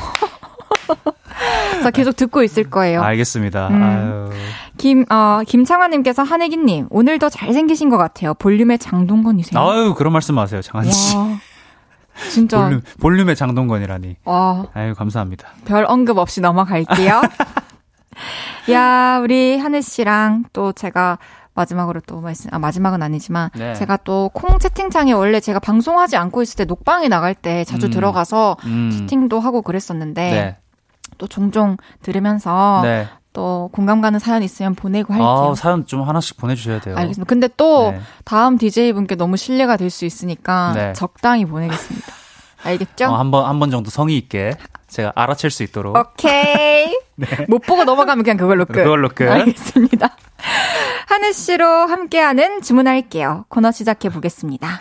자, 계속 듣고 있을 거예요. 알겠습니다. 음. 아유. 김, 어, 김창환님께서 한혜기님, 오늘 더 잘생기신 것 같아요. 볼륨의 장동건이세요. 아유, 그런 말씀 마세요, 장한 씨. 와, 진짜. 볼륨, 볼륨의 장동건이라니. 와, 아유, 감사합니다. 별 언급 없이 넘어갈게요. 야, 우리 한혜 씨랑 또 제가 마지막으로 또 말씀, 아, 마지막은 아니지만, 네. 제가 또 콩 채팅창에 원래 제가 방송하지 않고 있을 때 녹방에 나갈 때 자주 음. 들어가서 음. 채팅도 하고 그랬었는데, 네. 또 종종 들으면서 네. 또 공감 가는 사연 있으면 보내고 할게요. 아, 사연 좀 하나씩 보내주셔야 돼요. 알겠습니다. 근데 또 네. 다음 DJ분께 너무 신뢰가 될 수 있으니까 네. 적당히 보내겠습니다. 알겠죠? 어, 한 번, 한 번 정도 성의 있게. 제가 알아챌 수 있도록. 오케이. 못 보고 넘어가면 그냥 그걸로 끝. 그걸로 끝. 알겠습니다. 하늘 씨로 함께하는 주문할게요. 코너 시작해 보겠습니다.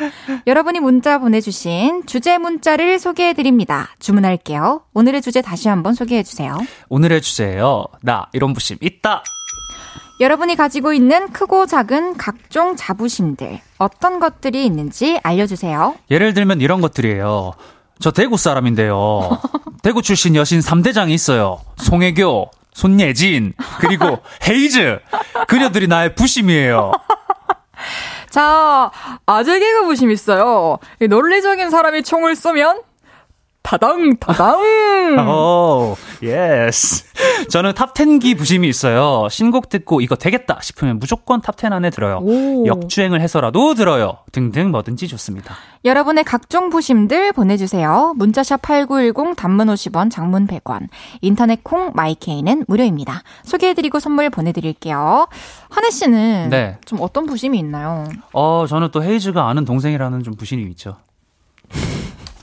여러분이 문자 보내주신 주제 문자를 소개해 드립니다. 주문할게요. 오늘의 주제 다시 한번 소개해 주세요. 오늘의 주제예요. 나 이런 부심 있다. 여러분이 가지고 있는 크고 작은 각종 자부심들 어떤 것들이 있는지 알려주세요. 예를 들면 이런 것들이에요. 저 대구 사람인데요. 대구 출신 여신 3대장이 있어요. 송혜교, 손예진, 그리고 헤이즈. 그녀들이 나의 부심이에요. 자, 아재 개그 부심 있어요. 이 논리적인 사람이 총을 쏘면 타당 타당. 오, yes. 저는 top10기 부심이 있어요. 신곡 듣고 이거 되겠다 싶으면 무조건 top10 안에 들어요. 오. 역주행을 해서라도 들어요. 등등 뭐든지 좋습니다. 여러분의 각종 부심들 보내주세요. 문자샵 8910 단문 50원, 장문 100원. 인터넷 콩 마이케이는 무료입니다. 소개해드리고 선물 보내드릴게요. 한해 씨는 네. 좀 어떤 부심이 있나요? 어, 저는 또 헤이즈가 아는 동생이라는 좀 부심이 있죠.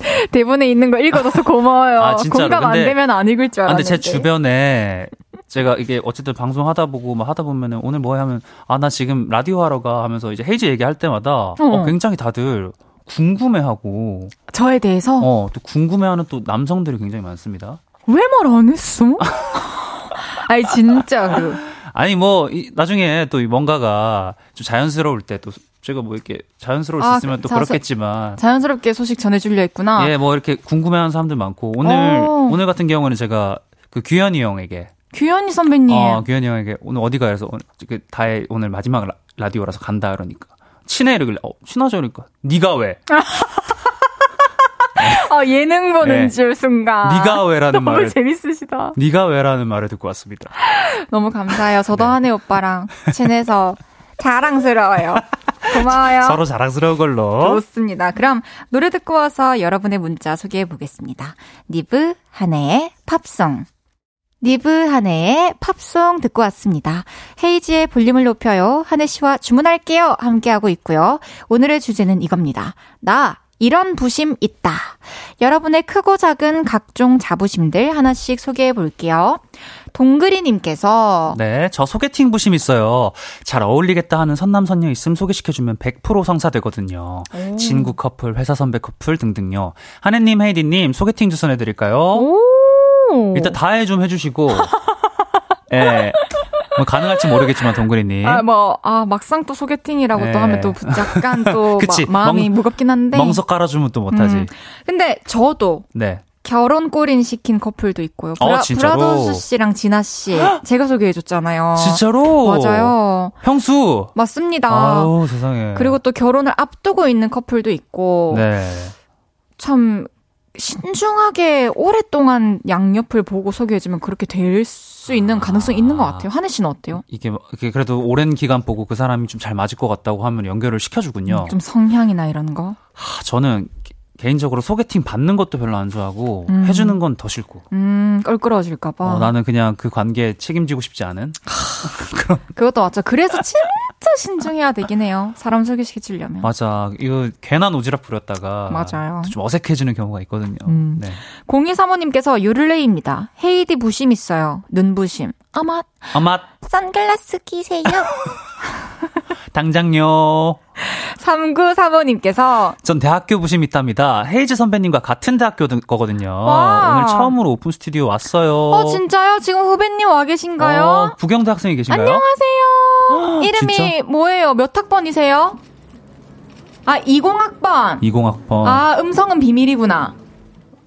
대본에 있는 거 읽어줘서 고마워요. 아, 진짜로. 공감 안 근데- 되면 안 읽을 줄 아, 알았는데. 근데 제 주변에 제가 이게 어쨌든 방송 하다 보고 막 하다 보면은 오늘 뭐해 하면 아 나 지금 라디오 하러 가 하면서 이제 헤이즈 얘기할 때마다 어, 굉장히 다들 궁금해하고 저에 대해서 어 또 궁금해하는 또 남성들이 굉장히 많습니다. 왜 말 안 했어? 아니 진짜로. 아니 뭐 이, 나중에 또이 뭔가가 좀 자연스러울 때 또 제가 뭐 이렇게 자연스러울 수 아, 있으면 또 자, 그렇겠지만 자연스럽게 소식 전해주려 했구나. 예 뭐 이렇게 궁금해하는 사람들 많고 오늘 어. 오늘 같은 경우는 제가 그 규현이 형에게 규현이 선배님. 어, 규현이 형에게 오늘 어디 가서 오늘 그 다의 오늘 마지막 라, 라디오라서 간다 그러니까 친해 이러길래 어 친하죠 그러니까 네가 왜 어, 예능 보는 네. 줄 순간. 네가 왜라는 말을 재밌으시다. 네가 왜라는 말을 듣고 왔습니다. 너무 감사해요. 네. 저도 한혜 오빠랑 친해서 자랑스러워요. 고마워요. 서로 자랑스러운 걸로 좋습니다. 그럼 노래 듣고 와서 여러분의 문자 소개해 보겠습니다. 니브 한혜의 팝송. 니브 한혜의 팝송 듣고 왔습니다. 헤이지의 볼륨을 높여요. 한혜 씨와 주문할게요. 함께하고 있고요. 오늘의 주제는 이겁니다. 나 이런 부심 있다. 여러분의 크고 작은 각종 자부심들 하나씩 소개해 볼게요. 동그리님께서 네, 저 소개팅 부심 있어요. 잘 어울리겠다 하는 선남 선녀 있음 소개시켜주면 100% 성사되거든요. 친구 커플, 회사 선배 커플 등등요. 한해님, 헤이디님 소개팅 주선해드릴까요? 오. 일단 다해 좀 해주시고, 예, 뭐 가능할지 모르겠지만 동그리님. 아, 뭐, 아, 막상 또 소개팅이라고 네. 또 하면 또 약간 또 그치. 마, 음이 멍- 무겁긴 한데. 멍석 깔아주면 또 못하지. 음. 근데 저도 네. 결혼 골인 시킨 커플도 있고요. 어, 브라, 진짜로? 브라더스 씨랑 진아 씨. 제가 소개해줬잖아요. 진짜로? 맞아요. 형수. 맞습니다. 아우, 세상에. 그리고 또 결혼을 앞두고 있는 커플도 있고. 네. 참, 신중하게 오랫동안 양옆을 보고 소개해주면 그렇게 될 수 있는 가능성이 있는 것 같아요. 하늘 씨는 어때요? 이게, 뭐- 이게 그래도 오랜 기간 보고 그 사람이 좀 잘 맞을 것 같다고 하면 연결을 시켜주군요. 좀 성향이나 이런 거? 하, 저는 개- 개인적으로 소개팅 받는 것도 별로 안 좋아하고 음. 해주는 건 더 싫고. 음, 껄끄러워질까봐. 어, 나는 그냥 그 관계에 책임지고 싶지 않은. 그것도 맞죠. 그래서 진짜 신중해야 되긴 해요. 사람 소개시켜주려면. 맞아. 이거 괜한 오지랖 부렸다가. 맞아요. 좀 어색해지는 경우가 있거든요. 음. 네. 0235님께서 유를레이입니다. 헤이디 부심 있어요. 눈부심. 아마 아마 선글라스 끼세요. 당장요. 3935님께서 전 대학교 부심 있답니다. 헤이즈 선배님과 같은 대학교 등- 거거든요. 와. 오늘 처음으로 오픈 스튜디오 왔어요. 어 진짜요? 지금 후배님 와 계신가요? 어, 부경대 학생이 계신가요? 안녕하세요. 이름이 진짜? 뭐예요? 몇 학번이세요? 아 20학번. 20학번. 아 음성은 비밀이구나.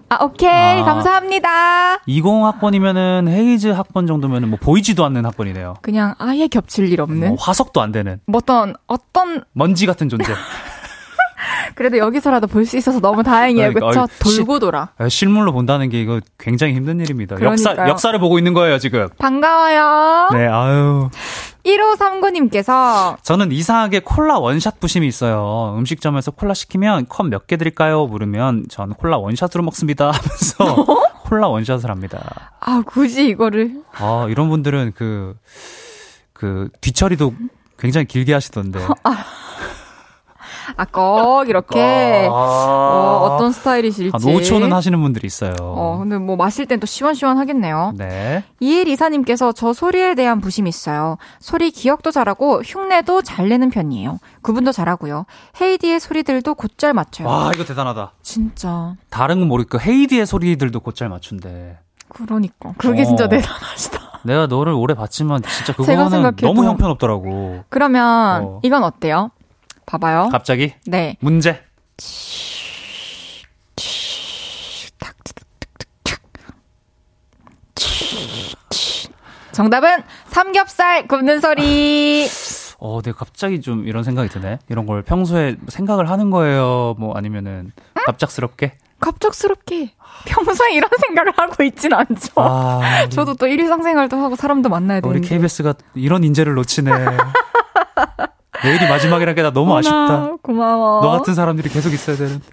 아 오케이 아. 감사합니다. 20학번이면은 헤이즈 학번 정도면은 뭐 보이지도 않는 학번이네요. 그냥 아예 겹칠 일 없는 뭐 화석도 안 되는 뭐 어떤 어떤 먼지 같은 존재. 그래도 여기서라도 볼 수 있어서 너무 다행이에요. 시- 돌고 돌아. 아, 실물로 본다는 게 이거 굉장히 힘든 일입니다. 역사 그러니까요. 역사를 보고 있는 거예요 지금. 반가워요. 네, 아유. 1539님께서 저는 이상하게 콜라 원샷 부심이 있어요. 음식점에서 콜라 시키면 컵 몇 개 드릴까요? 물으면 전 콜라 원샷으로 먹습니다 하면서 콜라 원샷을 합니다. 아 굳이 이거를 아, 이런 분들은 그, 그, 뒤처리도 굉장히 길게 하시던데. 아, 꺽, 이렇게. 아. 어, 어떤 스타일이실지. 한 5초는 하시는 분들이 있어요. 어, 근데 뭐 마실 땐 또 시원시원하겠네요. 네. 이일 이사님께서 저 소리에 대한 부심이 있어요. 소리 기억도 잘하고 흉내도 잘 내는 편이에요. 구분도 잘하고요. 헤이디의 소리들도 곧잘 맞춰요. 와, 이거 대단하다. 진짜. 다른 건 모르겠고 헤이디의 소리들도 곧잘 맞춘대. 그러니까. 그게 어. 진짜 대단하시다. 내가 너를 오래 봤지만 진짜 그거는 너무 형편없더라고. 그러면 어. 이건 어때요? 봐봐요. 갑자기 네. 문제. 정답은 삼겹살 굽는 소리. 어, 내가 갑자기 좀 이런 생각이 드네. 이런 걸 평소에 생각을 하는 거예요. 뭐 아니면은 갑작스럽게. 갑작스럽게 평소에 이런 생각을 하고 있진 않죠. 아, 우리, 저도 또 일상생활도 하고 사람도 만나야 우리 되는데. KBS가 이런 인재를 놓치네. 내일이 마지막이라는 게나 너무 아쉽다. 고마워. 너 같은 사람들이 계속 있어야 되는데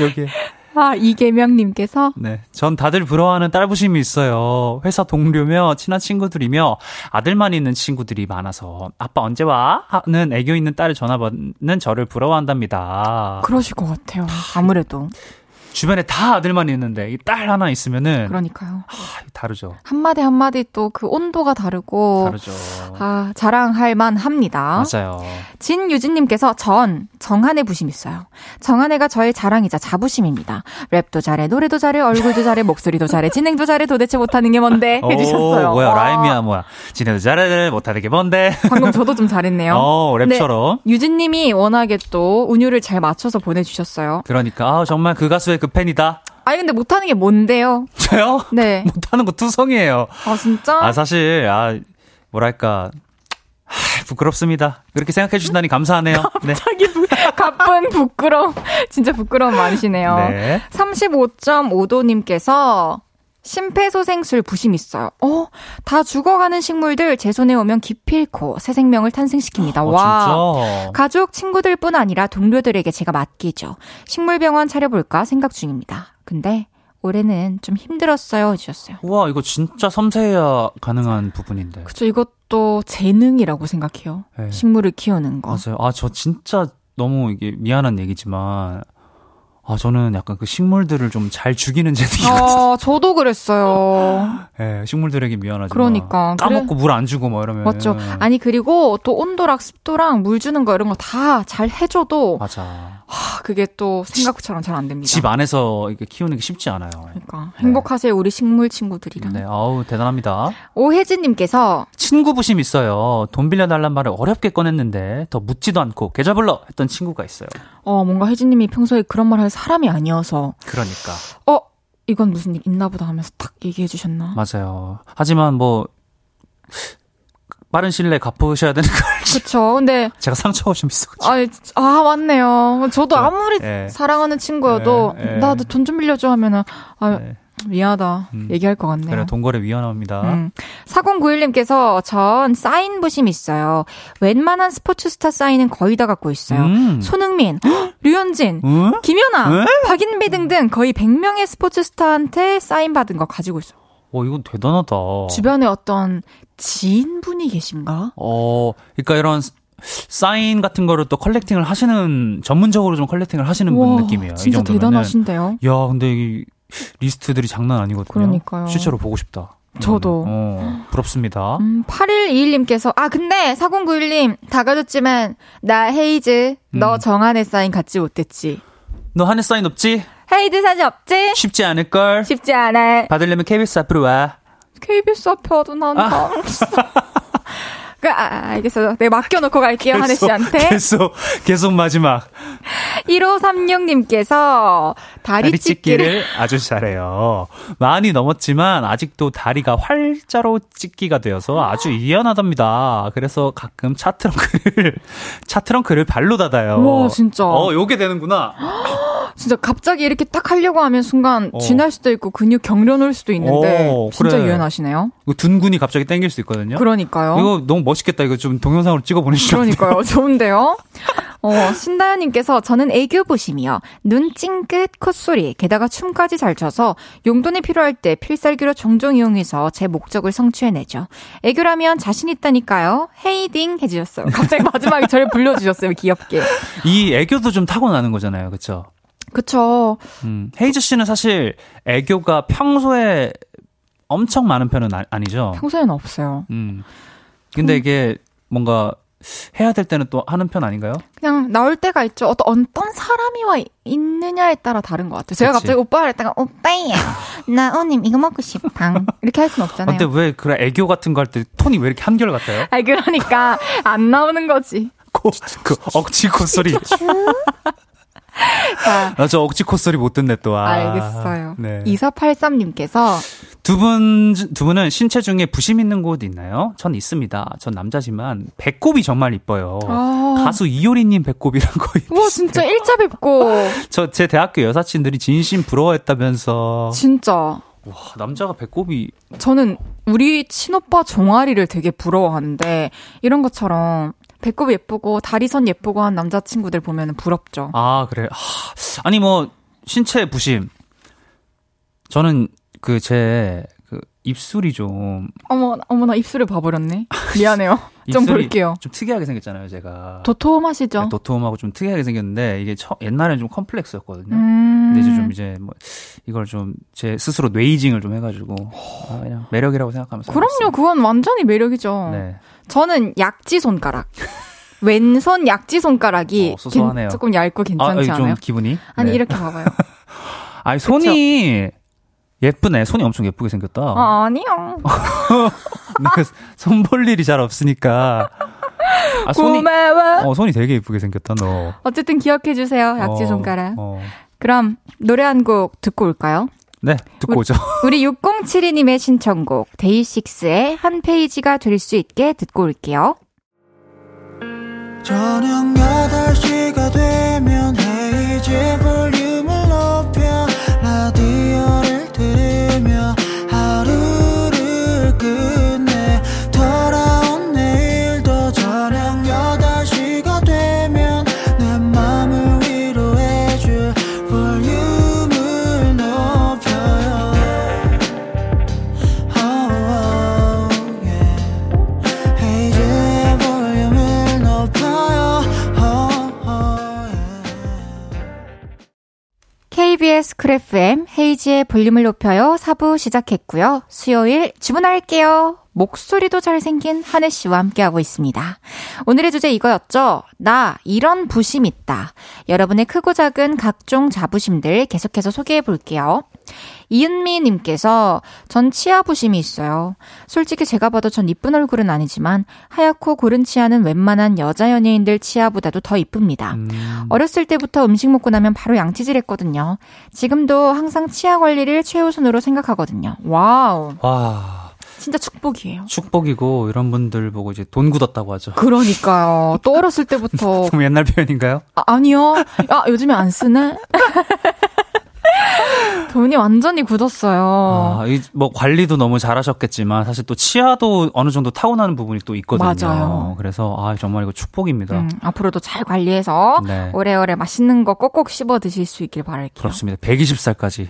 여기에. 아, 이계명님께서 네. 전 다들 부러워하는 딸부심이 있어요. 회사 동료며 친한 친구들이며 아들만 있는 친구들이 많아서 아빠 언제 와? 하는 애교 있는 딸을 전화 받는 저를 부러워한답니다. 그러실 것 같아요. 아무래도. 주변에 다 아들만 있는데 이 딸 하나 있으면은 그러니까요. 아, 다르죠. 한 마디 한 마디 또 그 온도가 다르고. 다르죠. 아, 자랑할 만 합니다. 맞아요. 진유진님께서 전 정한의 부심 있어요. 정한애가 저의 자랑이자 자부심입니다. 랩도 잘해, 노래도 잘해, 얼굴도 잘해, 목소리도 잘해, 진행도 잘해. 도대체 못하는 게 뭔데? 해주셨어요. 오, 뭐야 와, 라임이야 뭐야. 지네도 잘해 못하는 게 뭔데? 방금 저도 좀 잘했네요. 어 랩처럼. 유진님이 워낙에 또 운율을 잘 맞춰서 보내주셨어요. 그러니까 아, 정말 그 가수의 그 팬이다. 아니 근데 못하는 게 뭔데요? 저요? 네. 못하는 거 투성이에요. 아 진짜? 아 사실 아 뭐랄까 하, 부끄럽습니다. 그렇게 생각해 주신다니 감사하네요. 네. 자기 부, 가쁜 부끄러움. 진짜 부끄러움 많으시네요. 네. 35.5도님께서 심폐소생술 부심 있어요. 어, 다 죽어가는 식물들 제 손에 오면 기필코 새 생명을 탄생시킵니다. 어, 와. 진짜. 가족, 친구들뿐 아니라 동료들에게 제가 맡기죠. 식물병원 차려볼까 생각 중입니다. 근데 올해는 좀 힘들었어요. 해주셨어요. 와 이거 진짜 섬세해야 가능한 부분인데. 그쵸, 이것도 재능이라고 생각해요. 네. 식물을 키우는 거. 맞아요. 아 저 진짜 너무 이게 미안한 얘기지만 아 저는 약간 그 식물들을 좀 잘 죽이는 재능이거든요. 아, 저도 그랬어요. 예, 식물들에게 미안하지만 그러니까. 까먹고 물안 주고 뭐 이러면 맞죠. 아니, 그리고 또 온도랑 습도랑 물 주는 거 이런 거 다 잘 해줘도, 맞아. 하, 그게 또 생각처럼 잘 안 됩니다. 집 안에서 이게 키우는 게 쉽지 않아요. 그러니까. 행복하세요, 우리 식물 친구들이랑. 네, 아우 대단합니다. 오혜진님께서, 친구 부심 있어요. 돈 빌려달란 말을 어렵게 꺼냈는데 더 묻지도 않고 계좌 불러 했던 친구가 있어요. 어, 뭔가 혜진님이 평소에 그런 말 할 사람이 아니어서, 그러니까 어, 이건 무슨 일 있나 보다 하면서 딱 얘기해 주셨나? 맞아요. 하지만 뭐 빠른 시일 내에 갚으셔야 되는 걸 그쵸. 근데, 제가 상처가 좀 있어가지고. 아, 아, 맞네요. 저도 아무리 예. 사랑하는 친구여도, 예, 예. 나도 돈 좀 빌려줘 하면은, 아, 네. 미안하다. 음. 얘기할 것 같네요. 그래 동거래 위험합니다. 음. 4091님께서 전 사인 부심 있어요. 웬만한 스포츠 스타 사인은 거의 다 갖고 있어요. 음. 손흥민, 류현진, 응? 김연아, 에? 박인비 등등 거의 100명의 스포츠 스타한테 사인 받은 거 가지고 있어요. 어 이건 대단하다. 주변에 어떤 지인분이 계신가? 어, 그러니까 이런 사인 같은 거를 또 collecting을 하시는 전문적으로 좀 collecting을 하시는 분 와, 느낌이에요. 이 진짜. 대단하신데요. 야, 근데 이 리스트들이 장난 아니거든요. 그러니까요. 실제로 보고 싶다. 저도. 어, 부럽습니다. 음, 8121님께서, 아, 근데 4091님, 다 가졌지만, 나 헤이즈, 너 음. 정한해 사인 갖지 못했지. 너 한해 사인 없지? 헤이즈 사진 없지? 쉽지 않을 걸. 쉽지 않아. 받으려면 KBS 앞으로 와. KBS 앞에 와도 난 다. 그, 아, 알겠어요. 내가 맡겨놓고 갈게요, 하늘 씨한테. 계속 계속 마지막 1536님께서 다리 다리 찢기를. 찢기를 아주 잘해요. 많이 넘었지만 아직도 다리가 활자로 찢기가 되어서 아주 유연하답니다. 그래서 가끔 차 트렁크를 차 트렁크를 발로 닫아요. 와, 진짜. 어, 요게 되는구나. 진짜 갑자기 이렇게 딱 하려고 하면 순간 어. 쥐날 수도 있고 근육 경련 올 수도 있는데 어, 진짜 그래. 유연하시네요. 둔근이 갑자기 땡길 수 있거든요. 그러니까요. 이거 너무 멋있겠다. 이거 좀 동영상으로 찍어 돼요? 그러니까요. 좋은데요? 어, 신다현님께서 저는 애교 부심이요. 눈 찡긋 콧소리, 게다가 춤까지 잘 춰서 용돈이 필요할 때 필살기로 종종 이용해서 제 목적을 성취해내죠. 애교라면 자신 있다니까요. 헤이딩 해주셨어요. 갑자기 마지막에 저를 불러주셨어요. 귀엽게. 이 애교도 좀 타고나는 거잖아요. 그쵸? 그쵸. 음, 헤이즈 씨는 사실 애교가 평소에 엄청 많은 편은 아, 아니죠? 평소에는 없어요. 음. 근데 이게 뭔가 해야 될 때는 또 하는 편 아닌가요? 그냥 나올 때가 있죠. 어떤, 어떤 사람이 와 있느냐에 따라 다른 것 같아요. 제가 그치. 갑자기 오빠를 했다가, 오빠야, 나 오늘 이거 먹고 싶다. 이렇게 할순 없잖아요. 근데 왜 그래 애교 같은 거 할 때 톤이 왜 이렇게 한결 같아요? 아니, 그러니까, 안 나오는 거지. 코, 그 억지 콧소리. 자, 나저 억지 콧소리 못 듣네 또. 아. 알겠어요. 네. 2483님께서, 두 분, 두 분은 신체 중에 부심 있는 곳 있나요? 전 있습니다. 전 남자지만 배꼽이 정말 이뻐요. 아. 가수 이효리님 배꼽이랑 거의. 우와, 진짜 일자 뵙고, 저제 대학교 여사친들이 진심 부러워했다면서. 진짜. 와 남자가 배꼽이 저는 우리 친오빠 종아리를 되게 부러워하는데, 이런 것처럼, 배꼽 예쁘고, 다리선 예쁘고 한 남자친구들 보면 부럽죠. 아 그래. 하, 아니 뭐 신체 부심. 저는 그제 그 입술이 좀 어머, 어머나, 입술을 봐버렸네. 미안해요. 좀 볼게요. 좀 특이하게 생겼잖아요, 제가. 도톰하시죠? 네, 도톰하고 좀 특이하게 생겼는데 이게 처, 옛날에는 좀 컴플렉스였거든요. 음. 근데 이제 좀 이제 뭐 이걸 좀 제 스스로 뇌이징을 좀 해가지고 아, 그냥 매력이라고 생각하면서 그럼요, 그건 완전히 매력이죠. 네. 저는 약지 손가락. 왼손 약지 손가락이 어. 괜- 조금 얇고 괜찮지 아, 좀 않아요? 기분이 아니 네. 이렇게 봐봐요. 아니 손이 예쁘네. 손이 엄청 예쁘게 생겼다. 아, 아니요. 내가 손볼 일이 잘 없으니까. 아, 손이 고마워. 어 손이 되게 예쁘게 생겼다 너. 어. 쨌든 기억해 주세요. 약지 어, 손가락. 어. 그럼 노래 한 곡 듣고 올까요? 네 듣고 오죠. 우리 6072님의 신청곡 데이식스의 한 페이지가 될 수 있게 듣고 올게요. 저녁 8시가 되면 헤이즈 볼 FM 헤이지의 볼륨을 높여요. 4부 시작했고요. 수요일 주문할게요. 목소리도 잘생긴 한혜 씨와 함께하고 있습니다. 오늘의 주제 이거였죠. 나 이런 부심 있다. 여러분의 크고 작은 각종 자부심들 계속해서 소개해 볼게요. 이은미 님께서 전 치아 부심이 있어요. 솔직히 제가 봐도 전 이쁜 얼굴은 아니지만 하얗고 고른 치아는 웬만한 여자 연예인들 치아보다도 더 이쁩니다. 음, 어렸을 때부터 음식 먹고 나면 바로 양치질 했거든요. 지금도 항상 치아 관리를 최우선으로 생각하거든요. wow. 와 진짜 축복이에요. 축복이고 이런 분들 보고 이제 돈 굳었다고 하죠. 그러니까요. 또 어렸을 때부터 좀 옛날 표현인가요? 아, 아니요. 아, 요즘에 안 쓰네. 돈이 완전히 굳었어요. 아, 이, 뭐 관리도 너무 잘하셨겠지만 사실 또 치아도 어느 정도 타고나는 부분이 또 있거든요. 맞아요. 그래서 아 정말 이거 축복입니다. 음, 앞으로도 잘 관리해서 네. 오래오래 맛있는 거 꼭꼭 씹어 드실 수 있길 바랄게요. 그렇습니다. 120살까지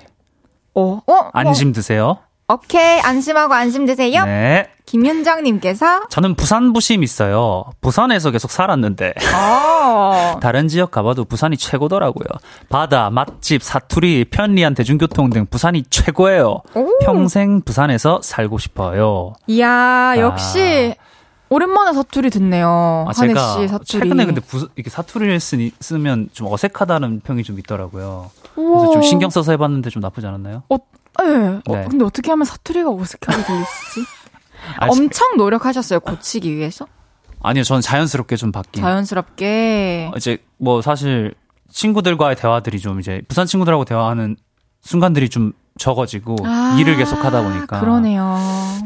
어, 어, 안심 드세요. 어, 오케이. 안심하고 안심 드세요. 네. 김윤정님께서 저는 부산 부심 있어요. 부산에서 계속 살았는데 어, 다른 지역 가봐도 부산이 최고더라고요. 바다, 맛집, 사투리, 편리한 대중교통 등 부산이 최고예요. 오. 평생 부산에서 살고 싶어요. 이야, 역시 오랜만에 사투리 듣네요. 아, 한혜 제가 씨 사투리. 최근에 근데 부, 이렇게 사투리를 쓰, 쓰면 좀 어색하다는 평이 좀 있더라고요. 그래서. 좀 신경 써서 해봤는데 좀 나쁘지 않았나요? 어, 예. 네. 어, 근데 어떻게 하면 사투리가 어색하게 들리시지? 아, 엄청 노력하셨어요, 고치기 위해서? 아니요, 저는 자연스럽게 좀 바뀐. 자연스럽게. 어, 이제 뭐 사실 친구들과의 대화들이 좀 이제 부산 친구들하고 대화하는 순간들이 좀 적어지고 아, 일을 계속 하다 보니까 그러네요.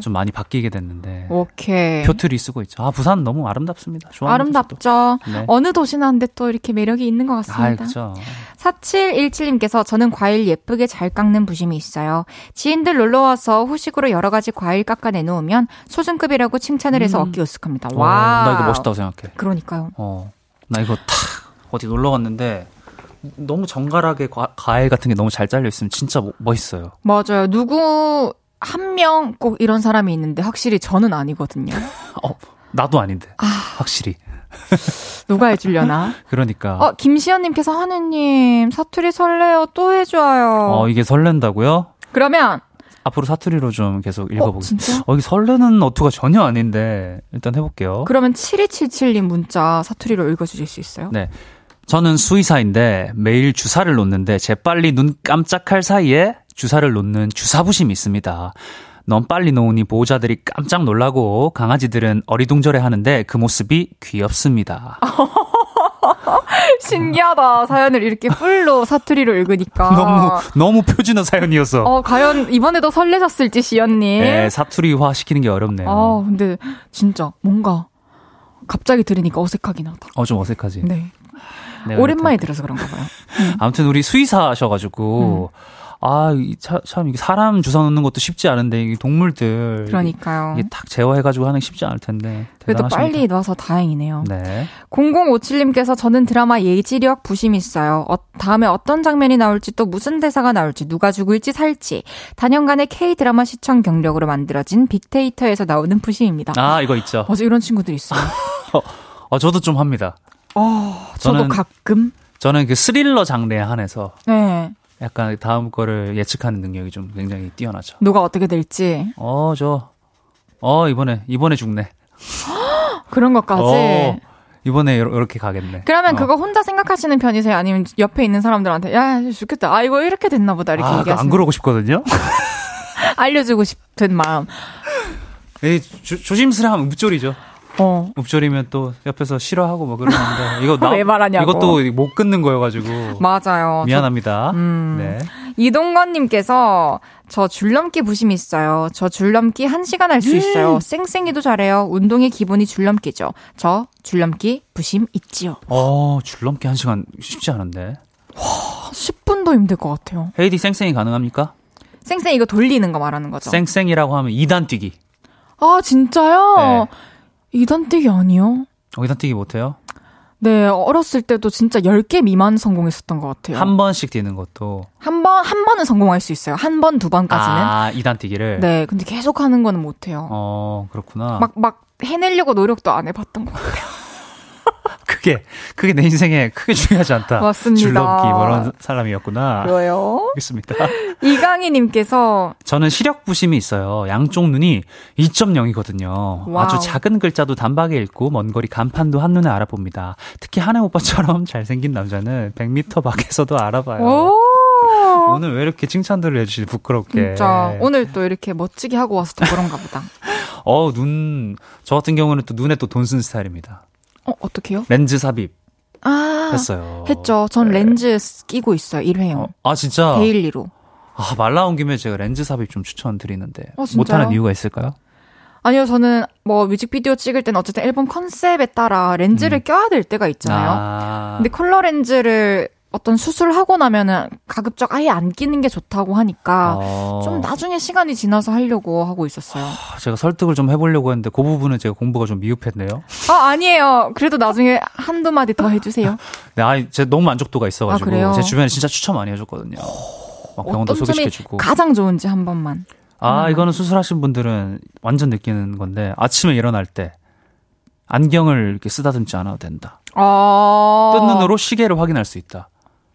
좀 많이 바뀌게 됐는데 오케이. 표틀이 쓰고 있죠. 아 부산 너무 아름답습니다. 아름답죠. 네. 어느 도시나 한데 또 이렇게 매력이 있는 것 아, 같습니다. 그렇죠. 4717님께서 저는 과일 예쁘게 잘 깎는 부심이 있어요. 지인들 놀러 와서 후식으로 여러 가지 과일 깎아 내놓으면 소중급이라고 칭찬을 해서 음. 얻기 으쓱합니다. 어, 와. 나 이거 멋있다고 생각해. 그러니까요. 어, 나 이거 탁 어디 놀러 갔는데 너무 정갈하게 과, 과일 같은 게 너무 잘 잘려 있으면 진짜 뭐- 멋있어요. 맞아요. 누구 한 명 꼭 이런 사람이 있는데 확실히 저는 아니거든요. 어, 나도 아닌데. 아. 확실히. 누가 해주려나? 그러니까. 어, 김시연님께서 하느님 사투리 설레요 또 해줘요. 어, 이게 설렌다고요? 그러면 앞으로 사투리로 좀 계속 어, 읽어보겠습니다. 진짜? 어, 이게 설레는 어투가 전혀 아닌데 일단 해볼게요. 그러면 7277님 문자 사투리로 읽어주실 수 있어요? 네. 저는 수의사인데 매일 주사를 놓는데 재빨리 눈 깜짝할 사이에 주사를 놓는 주사부심이 있습니다. 너무 빨리 놓으니 보호자들이 깜짝 놀라고 강아지들은 어리둥절해 하는데 그 모습이 귀엽습니다. 신기하다. 사연을 이렇게 풀로 사투리로 읽으니까. 너무 너무 표준어 사연이어서 어, 과연 이번에도 설레셨을지, 시연님. 네, 사투리화 시키는 게 어렵네요. 아, 근데 진짜 뭔가 갑자기 들으니까 어색하긴 하다. 어 좀 어색하지. 네. 내가 오랜만에 이렇게. 들어서 그런가 봐요. 아무튼 우리 수의사셔가지고 음. 아, 이 차- 참 이게 사람 주사 놓는 것도 쉽지 않은데 이게 동물들 그러니까요. 이게 탁 제어해가지고 하는 게 쉽지 않을 텐데 그래도 대단하십니다. 빨리 놔서 다행이네요. 네. 0057님께서 저는 드라마 예지력 부심 있어요. 어, 다음에 어떤 장면이 나올지 또 무슨 대사가 나올지 누가 죽을지 살지 단연간의 K 드라마 시청 경력으로 만들어진 빅데이터에서 나오는 부심입니다. 아 이거 있죠. 맞아 이런 친구들 있어요. 어 저도 좀 합니다. 어, 저도 가끔 저는 그 스릴러 장르에 한해서 네 약간 다음 거를 예측하는 능력이 좀 굉장히 뛰어나죠. 누가 어떻게 될지 어 저 어 이번에 이번에 죽네. 그런 것까지. 어, 이번에 이렇게 가겠네. 그러면 어. 그거 혼자 생각하시는 편이세요? 아니면 옆에 있는 사람들한테 야 죽겠다. 아 이거 이렇게 됐나 보다 이렇게 아, 얘기하시는. 안 그러고 싶거든요. 알려주고 싶은 마음. 이 조, 조심스레하면 읍졸이죠. 어. 읍졸이면 또 옆에서 싫어하고 뭐 그러는데 이거 나 왜 말하냐고. 이것도 못 끊는 거여가지고 맞아요. 미안합니다. 음. 네. 이동건님께서 저 줄넘기 부심이 있어요. 저 줄넘기 1시간 할 수 있어요. 쌩쌩이도 잘해요. 운동의 기본이 줄넘기죠. 저 줄넘기 부심 있지요. 어 줄넘기 한 시간 쉽지 않은데. 10분도 힘들 것 같아요. 헤이디 쌩쌩이 가능합니까? 쌩쌩 이거 돌리는 거 말하는 거죠. 쌩쌩이라고 하면 2단 뛰기. 아 진짜요? 네. 이단 뛰기 아니요? 어, 2단 뛰기 못해요? 네, 어렸을 때도 진짜 10개 미만 성공했었던 것 같아요. 한 번씩 뛰는 것도. 한 번, 한 번은 성공할 수 있어요. 한 번, 두 번까지는. 아 2단 뛰기를. 네, 근데 계속 하는 거는 못해요. 어 그렇구나. 막, 막 해내려고 노력도 안 해봤던 것 같아요. 그게 그게 내 인생에 크게 중요하지 않다. 맞습니다. 줄넘기 뭐 그런 사람이었구나. 왜요? 알겠습니다. 이강희님께서 저는 시력 부심이 있어요. 양쪽 눈이 2.0이거든요. wow. 아주 작은 글자도 단박에 읽고 먼 거리 간판도 한 눈에 알아봅니다. 특히 한해 오빠처럼 잘생긴 남자는 100m 밖에서도 알아봐요. 오! 오늘 왜 이렇게 칭찬들을 해주시지 부끄럽게. 진짜 오늘 또 이렇게 멋지게 하고 와서 또 그런가 보다. 어, 눈, 저 같은 경우는 또 눈에 또 돈 쓴 스타일입니다. 어, 어떡해요? 렌즈 삽입 아, 했어요. 했죠. 전 렌즈 끼고 있어요. 일회용. 어, 아, 진짜? daily로. 아, 말 나온 김에 제가 렌즈 삽입 좀 추천드리는데. 어? 못하는 이유가 있을까요? 아니요, 저는 뭐 뮤직비디오 찍을 때는 어쨌든 앨범 컨셉에 따라 렌즈를 껴야 될 때가 있잖아요. 음. 아, 근데 컬러 렌즈를 어떤 수술하고 나면은 가급적 아예 안 끼는 게 좋다고 하니까 어, 좀 나중에 시간이 지나서 하려고 하고 있었어요. 제가 설득을 좀 해보려고 했는데 그 부분은 제가 공부가 좀 미흡했네요. 아, 아니에요. 그래도 나중에 한두 마디 더 해주세요. 네, 아, 제가 너무 만족도가 있어가지고 아? 제 주변에 진짜 추천 많이 해줬거든요. 막 병원도 소개시켜주고. 가장 좋은지 한 번만. 아, 이거는 수술하신 분들은 완전 느끼는 건데 아침에 일어날 때 안경을 이렇게 쓰다듬지 않아도 된다. 아. 뜬 눈으로 시계를 확인할 수 있다.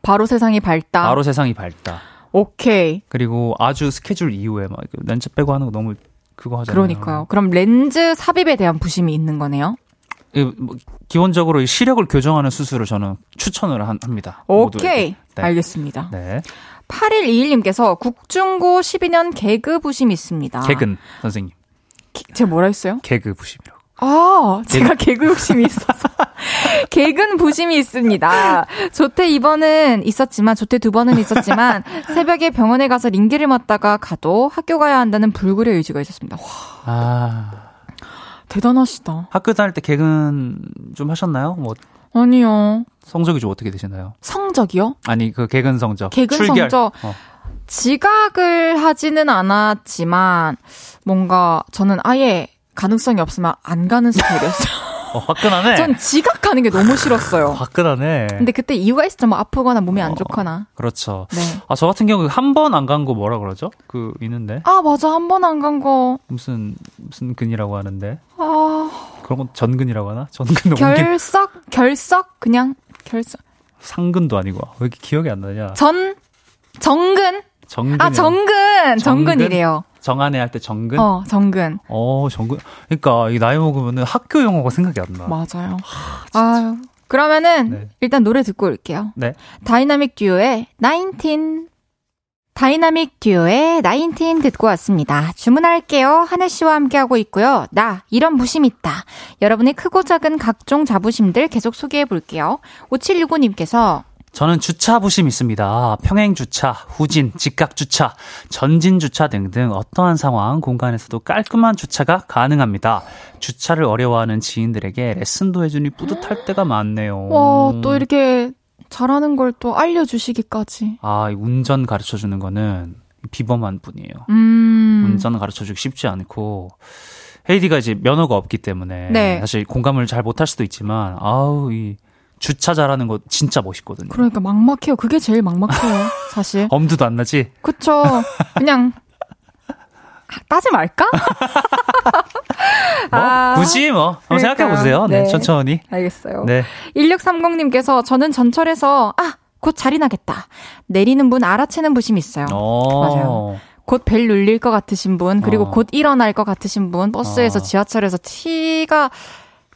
바로 세상이 밝다. 바로 세상이 밝다. 오케이. 그리고 아주 스케줄 이후에 막 렌즈 빼고 하는 거 너무 그거 하잖아요. 그러니까요. 그럼 렌즈 삽입에 대한 부심이 있는 거네요. 이 뭐, 기본적으로 이 시력을 교정하는 수술을 저는 추천을 한- 합니다. 오케이. 네. 알겠습니다. 네. 8121님께서 국중고 12년 개그 부심 있습니다. 개근 선생님. 기- 제가 뭐라 했어요? 개그 부심이라고. 아, 제가 개그 욕심이 있어서. 개근 부심이 있습니다. 조퇴 2번은 있었지만, 조퇴 2번은 있었지만, 새벽에 병원에 가서 링기를 맞다가 가도 학교 가야 한다는 불굴의 의지가 있었습니다. 와, 아. 대단하시다. 학교 다닐 때 개근 좀 하셨나요? 뭐 아니요. 성적이 좀 어떻게 되시나요? 성적이요? 아니 그 개근 성적. 개근 출결. 성적. 어. 지각을 하지는 않았지만, 뭔가, 저는 아예 가능성이 없으면 안 가는 스타일이었어요. 어, 화끈하네. 전 지각하는 게 너무 싫었어요. 화끈하네. 근데 그때 이유가 있었죠. 뭐 아프거나 몸이 안 좋거나. 그렇죠. 네. 아, 저 같은 경우 한 번 안 간 거 뭐라 그러죠? 그 있는데 아, 맞아. 한 번 안 간 거. 무슨 무슨 근이라고 하는데 아, 그런 건 전근이라고 하나? 전근 옮긴 결석? 결석? 그냥 결석. 상근도 아니고 왜 이렇게 기억이 안 나냐? 전, 정근? 정근. 아, 정근! 정근이래요. 정한해 할때 정근. 어, 정근. 어, 정근. 그러니까 이 나이 먹으면은 학교 용어가 생각이 안 나. 맞아요. 아유. 그러면은, 네. 일단 노래 듣고 올게요. 네. 다이나믹 듀오의 19. 다이나믹 듀오의 19 듣고 왔습니다. 주문할게요. 한해 씨와 함께하고 있고요. 나, 이런 부심 있다. 여러분의 크고 작은 각종 자부심들 계속 소개해 볼게요. 5765님께서 저는 주차 부심 있습니다. 평행 주차, 후진, 직각 주차, 전진 주차 등등 어떠한 상황, 공간에서도 깔끔한 주차가 가능합니다. 주차를 어려워하는 지인들에게 레슨도 해주니 뿌듯할 때가 많네요. 와, 또 이렇게 잘하는 걸 또 알려주시기까지. 아, 이 운전 가르쳐 주는 거는 비범한 분이에요. 음. 운전 가르쳐 주기 쉽지 않고 헤이디가 이제 면허가 없기 때문에 네. 사실 공감을 잘 못할 수도 있지만 아우 이 주차 잘하는 거 진짜 멋있거든요. 그러니까 막막해요. 그게 제일 막막해요. 사실. 엄두도 안 나지? 그쵸. 그냥, 따지 말까? 뭐 아, 굳이 뭐 한번 그러니까요. 생각해 보세요. 네, 네. 천천히. 알겠어요. 네. 1630님께서 저는 전철에서, 아! 곧 자리 나겠다. 내리는 분 알아채는 부심이 있어요. 어. 맞아요. 곧벨 눌릴 것 같으신 분, 그리고 어. 곧 일어날 것 같으신 분, 버스에서 어. 지하철에서 티가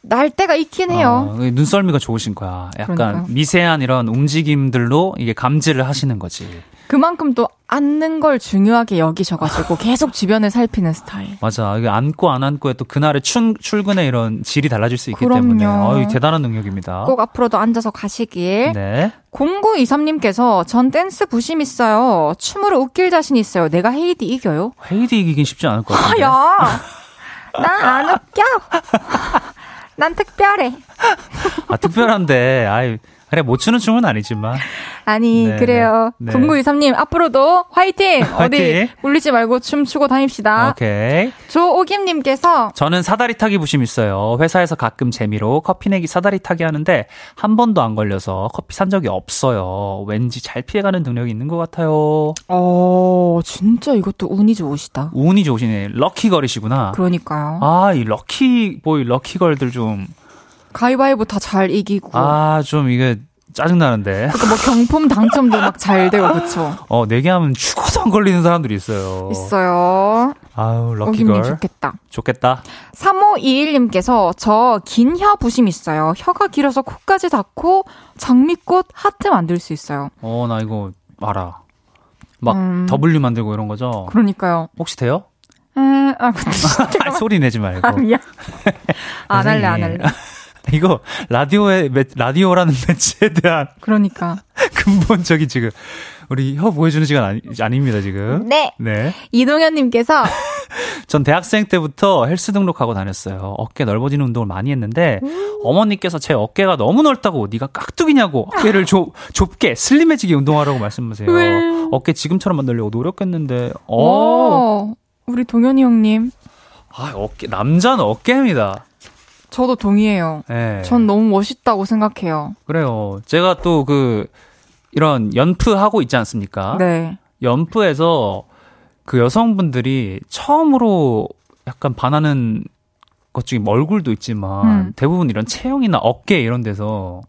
날 때가 있긴 해요. 어, 눈썰미가 좋으신 거야. 약간 그러니까요. 미세한 이런 움직임들로 이게 감지를 하시는 거지. 그만큼 또 앉는 걸 중요하게 여기셔가지고 계속 주변을 살피는 스타일. 맞아. 이게 앉고 안 앉고에 또 그날의 출, 출근의 이런 질이 달라질 수 있기 그럼요. 때문에 어이, 대단한 능력입니다. 꼭 앞으로도 앉아서 가시길. 네. 0923님께서 전 댄스 부심 있어요. 춤으로 웃길 자신 있어요. 내가 헤이디 이겨요? 헤이디 이기긴 쉽지 않을 것 같은데. 야! 난안 웃겨. 난 특별해. 아, 특별한데, 아이, 그래, 못 추는 춤은 아니지만. 아니, 네, 그래요. 네. 0923님, 앞으로도 화이팅! 화이팅! 어디 울리지 말고 춤 추고 다닙시다. 오케이. 조오김님께서 저는 사다리 타기 부심 있어요. 회사에서 가끔 재미로 커피 내기 사다리 타기 하는데 한 번도 안 걸려서 커피 산 적이 없어요. 왠지 잘 피해가는 능력이 있는 것 같아요. 어, 진짜 이것도 운이 좋으시다. 운이 좋으시네. 럭키 걸이시구나. 그러니까요. 아, 이 럭키 보이, 럭키 걸들 좀, 가위바위보 다 잘 이기고. 아, 좀 이게 짜증나는데. 그러니까 뭐 경품 당첨도 막 잘 되고, 그쵸? 어, 내기 하면 죽어도 안 걸리는 사람들이 있어요. 있어요. 아우, 오김님 럭키걸. 좋겠다. 좋겠다. 3521님께서 저 긴 혀 부심 있어요. 혀가 길어서 코까지 닿고 장미꽃 하트 만들 수 있어요. 어, 나 이거 알아. 막 음. W 만들고 이런 거죠? 그러니까. 혹시 돼요? 에, 아, 근데 아, 소리 내지 말고. 아, 미안. 안 할래, 안. 할래. 이거 라디오의 매- 라디오라는 매체에 대한 그러니까. 근본적인 지금 우리 혀 보여주는 시간 아니, 아닙니다 지금. 네. 네. 이동현님께서 전 대학생 때부터 헬스 등록하고 다녔어요. 어깨 넓어지는 운동을 많이 했는데 어머니께서 제 어깨가 너무 넓다고 네가 깍두기냐고 어깨를 좁, 좁게 슬림해지게 운동하라고 말씀하세요. 왜? 어깨 지금처럼 만들려고 노력했는데 어. 오, 우리 동현이 형님. 아, 어깨 남자는 어깨입니다. 저도 동의해요. 예. 전 너무 멋있다고 생각해요. 그래요. 제가 또 그 이런 연프 하고 있지 않습니까? 네. 연프에서 그 여성분들이 처음으로 약간 반하는 것 중에 뭐 얼굴도 있지만 음. 대부분 이런 체형이나 어깨 이런 데서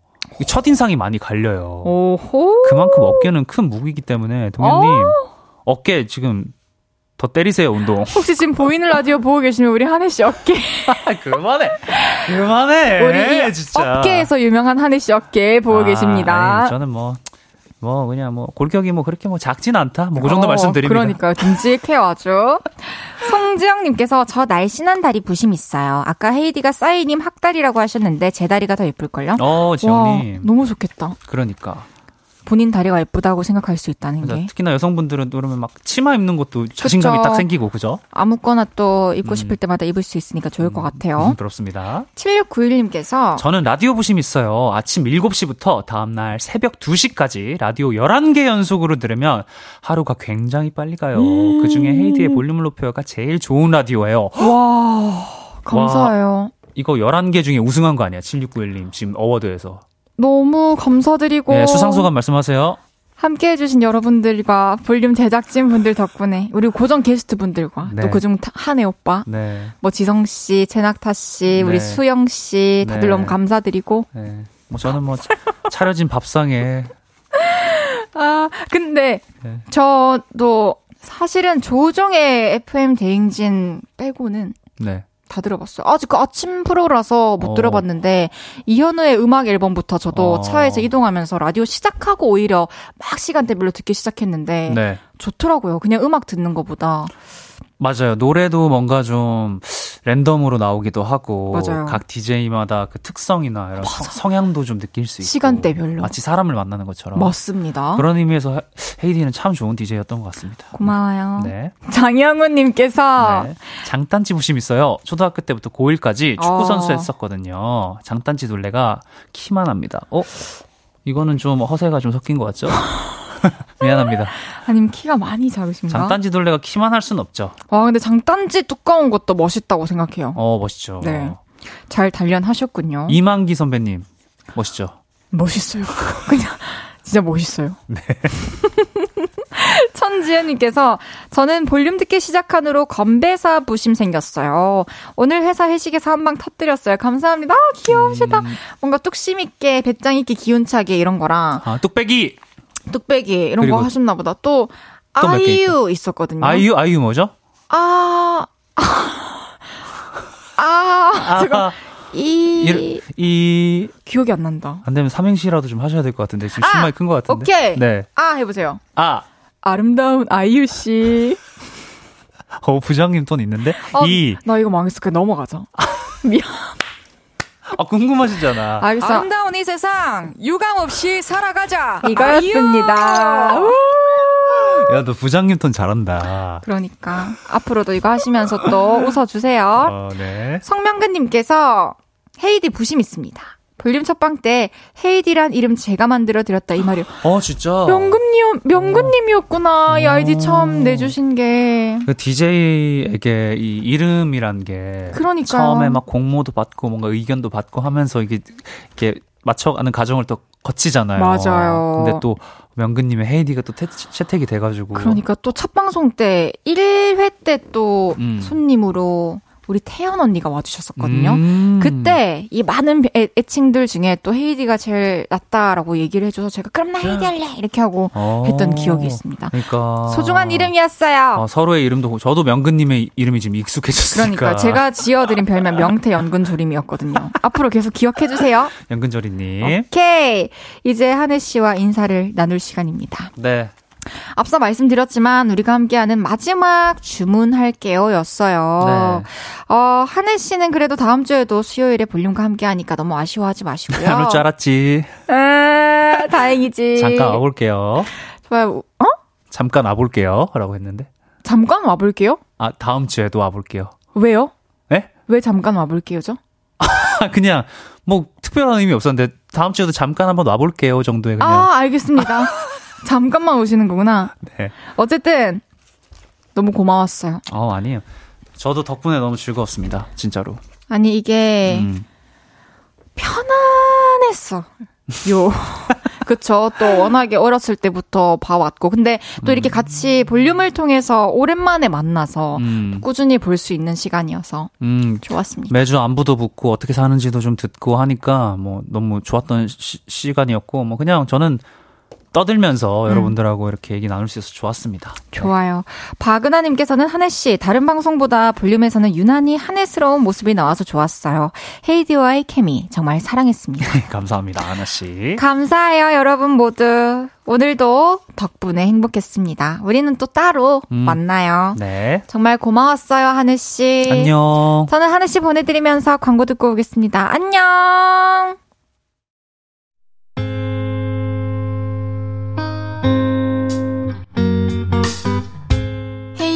이 첫인상이 많이 갈려요. 오호. 그만큼 어깨는 큰 무기이기 때문에 동현님 어깨 지금 더 때리세요 운동. 혹시 지금 보이는 라디오 보고 계시면 우리 한혜 씨 어깨, 그만해, 그만해. 우리 이 진짜. 어깨에서 유명한 한혜 씨 어깨 보고 아, 계십니다. 아이, 저는 뭐 뭐 그냥 뭐 골격이 뭐 그렇게 뭐 작진 않다. 뭐 그 정도 어, 말씀드립니다. 그러니까요. 듬직해요, 아주. 송지영님께서 저 날씬한 다리 부심 있어요. 아까 헤이디가 싸이님 학다리라고 하셨는데 제 다리가 더 예쁠 걸요? 어, 와, 지영님. 너무 좋겠다. 그러니까. 본인 다리가 예쁘다고 생각할 수 있다는 그래서 게. 특히나 여성분들은 그러면 막 치마 입는 것도 자신감이 그쵸. 딱 생기고 그죠? 아무거나 또 입고 음. 싶을 때마다 입을 수 있으니까 좋을 것 같아요. 음, 그렇습니다. 7691님께서 저는 라디오 부심 있어요. 아침 7시부터 다음 날 새벽 2시까지 라디오 11개 연속으로 들으면 하루가 굉장히 빨리 가요. 음. 그 중에 헤이디의 볼륨을 높여요가 제일 좋은 라디오예요. 와, 감사해요. 이거 11개 중에 우승한 거 아니야? 7691님 지금 award에서. 너무 감사드리고 네, 수상소감 말씀하세요. 함께 해주신 여러분들과 볼륨 제작진 분들 덕분에 우리 고정 게스트 분들과 네. 또 그중 한해 오빠, 네. 뭐 지성 씨, 제낙타 씨, 우리 네. 수영 씨 다들 네. 너무 감사드리고 네. 뭐 저는 뭐 차- 차려진 밥상에 아 근데 네. 저도 사실은 조종의 FM 대행진 빼고는 네. 다 들어봤어요. 아직 그 아침 프로라서 못 어. 들어봤는데 이현우의 음악 앨범부터 저도 어. 차에서 이동하면서 라디오 시작하고 오히려 막 시간대별로 듣기 시작했는데 네. 좋더라고요. 그냥 음악 듣는 것보다. 맞아요. 노래도 뭔가 좀 랜덤으로 나오기도 하고 맞아요. 각 DJ마다 그 특성이나 이런 성- 성향도 좀 느낄 수 있고 시간대별로. 마치 사람을 만나는 것처럼 맞습니다. 그런 의미에서 헤- 헤이디는 참 좋은 DJ였던 것 같습니다. 고마워요. 네. 장영훈님께서 네. 장단지 부심 있어요. 초등학교 때부터 고1까지 축구 어. 선수 했었거든요. 장단지 둘레가 키만 합니다. 어? 이거는 좀 허세가 좀 섞인 것 같죠? 미안합니다. 아니면 키가 많이 작으신가? 장단지 둘레가 키만 할 순 없죠. 와 근데 장단지 두꺼운 것도 멋있다고 생각해요. 어, 멋있죠. 네. 잘 단련하셨군요. 이만기 선배님, 멋있죠. 멋있어요. 그냥 진짜 멋있어요. 네. 천지현님께서 저는 볼륨 듣기 시작한 후로 건배사 부심 생겼어요. 오늘 회사 회식에서 한 방 터뜨렸어요. 감사합니다. 아, 귀여우시다. 음. 뭔가 뚝심 있게 배짱 있게 기운차게 이런 거랑 아, 뚝배기! 뚝배기 이런 거 하셨나 보다. 또 아이유 있었거든요. 아이유, 아이유 뭐죠? 아. 아, 제가 이, 이, 이, 기억이 안 난다. 안 되면 삼행시라도 좀 하셔야 될 것 같은데. 지금 아, 실망이 큰것 같은데. 오케이. 네. 아, 해보세요. 아, 아름다운 아이유 씨. 어, 부장님 돈 있는데? 어, 이, 나 이거 망했어. 그냥 넘어가자. 미안. 아, 궁금하시잖아. 알겠어. 아름다운 이 세상 유감 없이 살아가자. 이거였습니다. 우! 야, 너 부장님 돈 잘한다. 그러니까 앞으로도 이거 하시면서 또 웃어주세요. 어, 네. 성명근님께서 헤이디 부심 있습니다. 볼륨 첫방 때 헤이디란 이름 제가 만들어 드렸다 이 말이요. 어, 진짜. 명근님 명근님이었구나 이 아이디 어. 처음 내주신 게. 그 DJ에게 이 이름이란 게 그러니까요. 처음에 막 공모도 받고 뭔가 의견도 받고 하면서 이게 이렇게 맞춰가는 과정을 또 거치잖아요. 맞아요. 근데 또 명근님의 헤이디가 또 태, 채택이 돼가지고 그러니까 또 첫 방송 때 1회 때또 음. 손님으로 우리 태연 언니가 와주셨었거든요. 음. 그때 이 많은 애, 애칭들 중에 또 헤이디가 제일 낫다라고 얘기를 해줘서 제가 그럼 나 헤이디 할래 이렇게 하고 어. 했던 기억이 있습니다. 그러니까 소중한 이름이었어요. 어, 서로의 이름도 저도 명근님의 이름이 지금 익숙해졌으니까. 그러니까 제가 지어드린 별명 명태 연근 조림이었거든요. 앞으로 계속 기억해 주세요. 연근절이님. 오케이. 이제 한혜 씨와 인사를 나눌 시간입니다. 네. 앞서 말씀드렸지만 우리가 함께하는 마지막 주문할게요 였어요. 네. 어, 한혜 씨는 그래도 다음 주에도 수요일에 볼륨과 함께하니까 너무 아쉬워하지 마시고요. 안 올 줄 알았지. 아, 다행이지. 잠깐 와볼게요. 좋아요. 어? 잠깐 와볼게요. 라고 했는데. 잠깐 와볼게요. 아, 다음 주에도 와볼게요. 왜요? 네? 왜 잠깐 와볼게요죠? 그냥 뭐 특별한 의미 없었는데 다음 주에도 잠깐 한번 와볼게요 정도의 그냥 아, 알겠습니다. 잠깐만 오시는 거구나. 네. 어쨌든 너무 고마웠어요. 어 아니에요. 저도 덕분에 너무 즐거웠습니다. 진짜로. 아니 이게 음. 편안했어. 요. 그쵸. 또 워낙에 어렸을 때부터 봐왔고. 근데 또 이렇게 같이 볼륨을 통해서 오랜만에 만나서 음. 꾸준히 볼 수 있는 시간이어서 음. 좋았습니다. 매주 안부도 묻고 어떻게 사는지도 좀 듣고 하니까 뭐 너무 좋았던 시, 시간이었고 뭐 그냥 저는 떠들면서 여러분들하고 이렇게 얘기 나눌 수 있어서 좋았습니다. 좋아요. 박은하님께서는 한혜 씨, 다른 방송보다 볼륨에서는 유난히 한혜스러운 모습이 나와서 좋았어요. 헤이디와의 케미, 정말 사랑했습니다. 네, 감사합니다, 아나 씨. 감사해요, 여러분 모두. 오늘도 덕분에 행복했습니다. 우리는 또 따로 음. 만나요. 네. 정말 고마웠어요, 하느씨. 안녕. 저는 하느씨 보내드리면서 광고 듣고 오겠습니다. 안녕!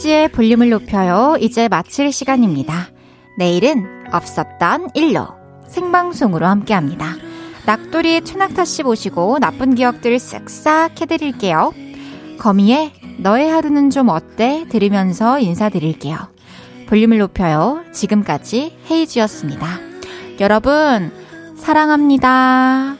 헤이지의 볼륨을 높여요. 이제 마칠 시간입니다. 내일은 없었던 일로 생방송으로 함께 합니다. 낙돌이 최낙타 씨 모시고 나쁜 기억들 쓱싹 해드릴게요. 거미의 너의 하루는 좀 어때? 들으면서 인사드릴게요. 볼륨을 높여요. 지금까지 헤이지였습니다. 여러분, 사랑합니다.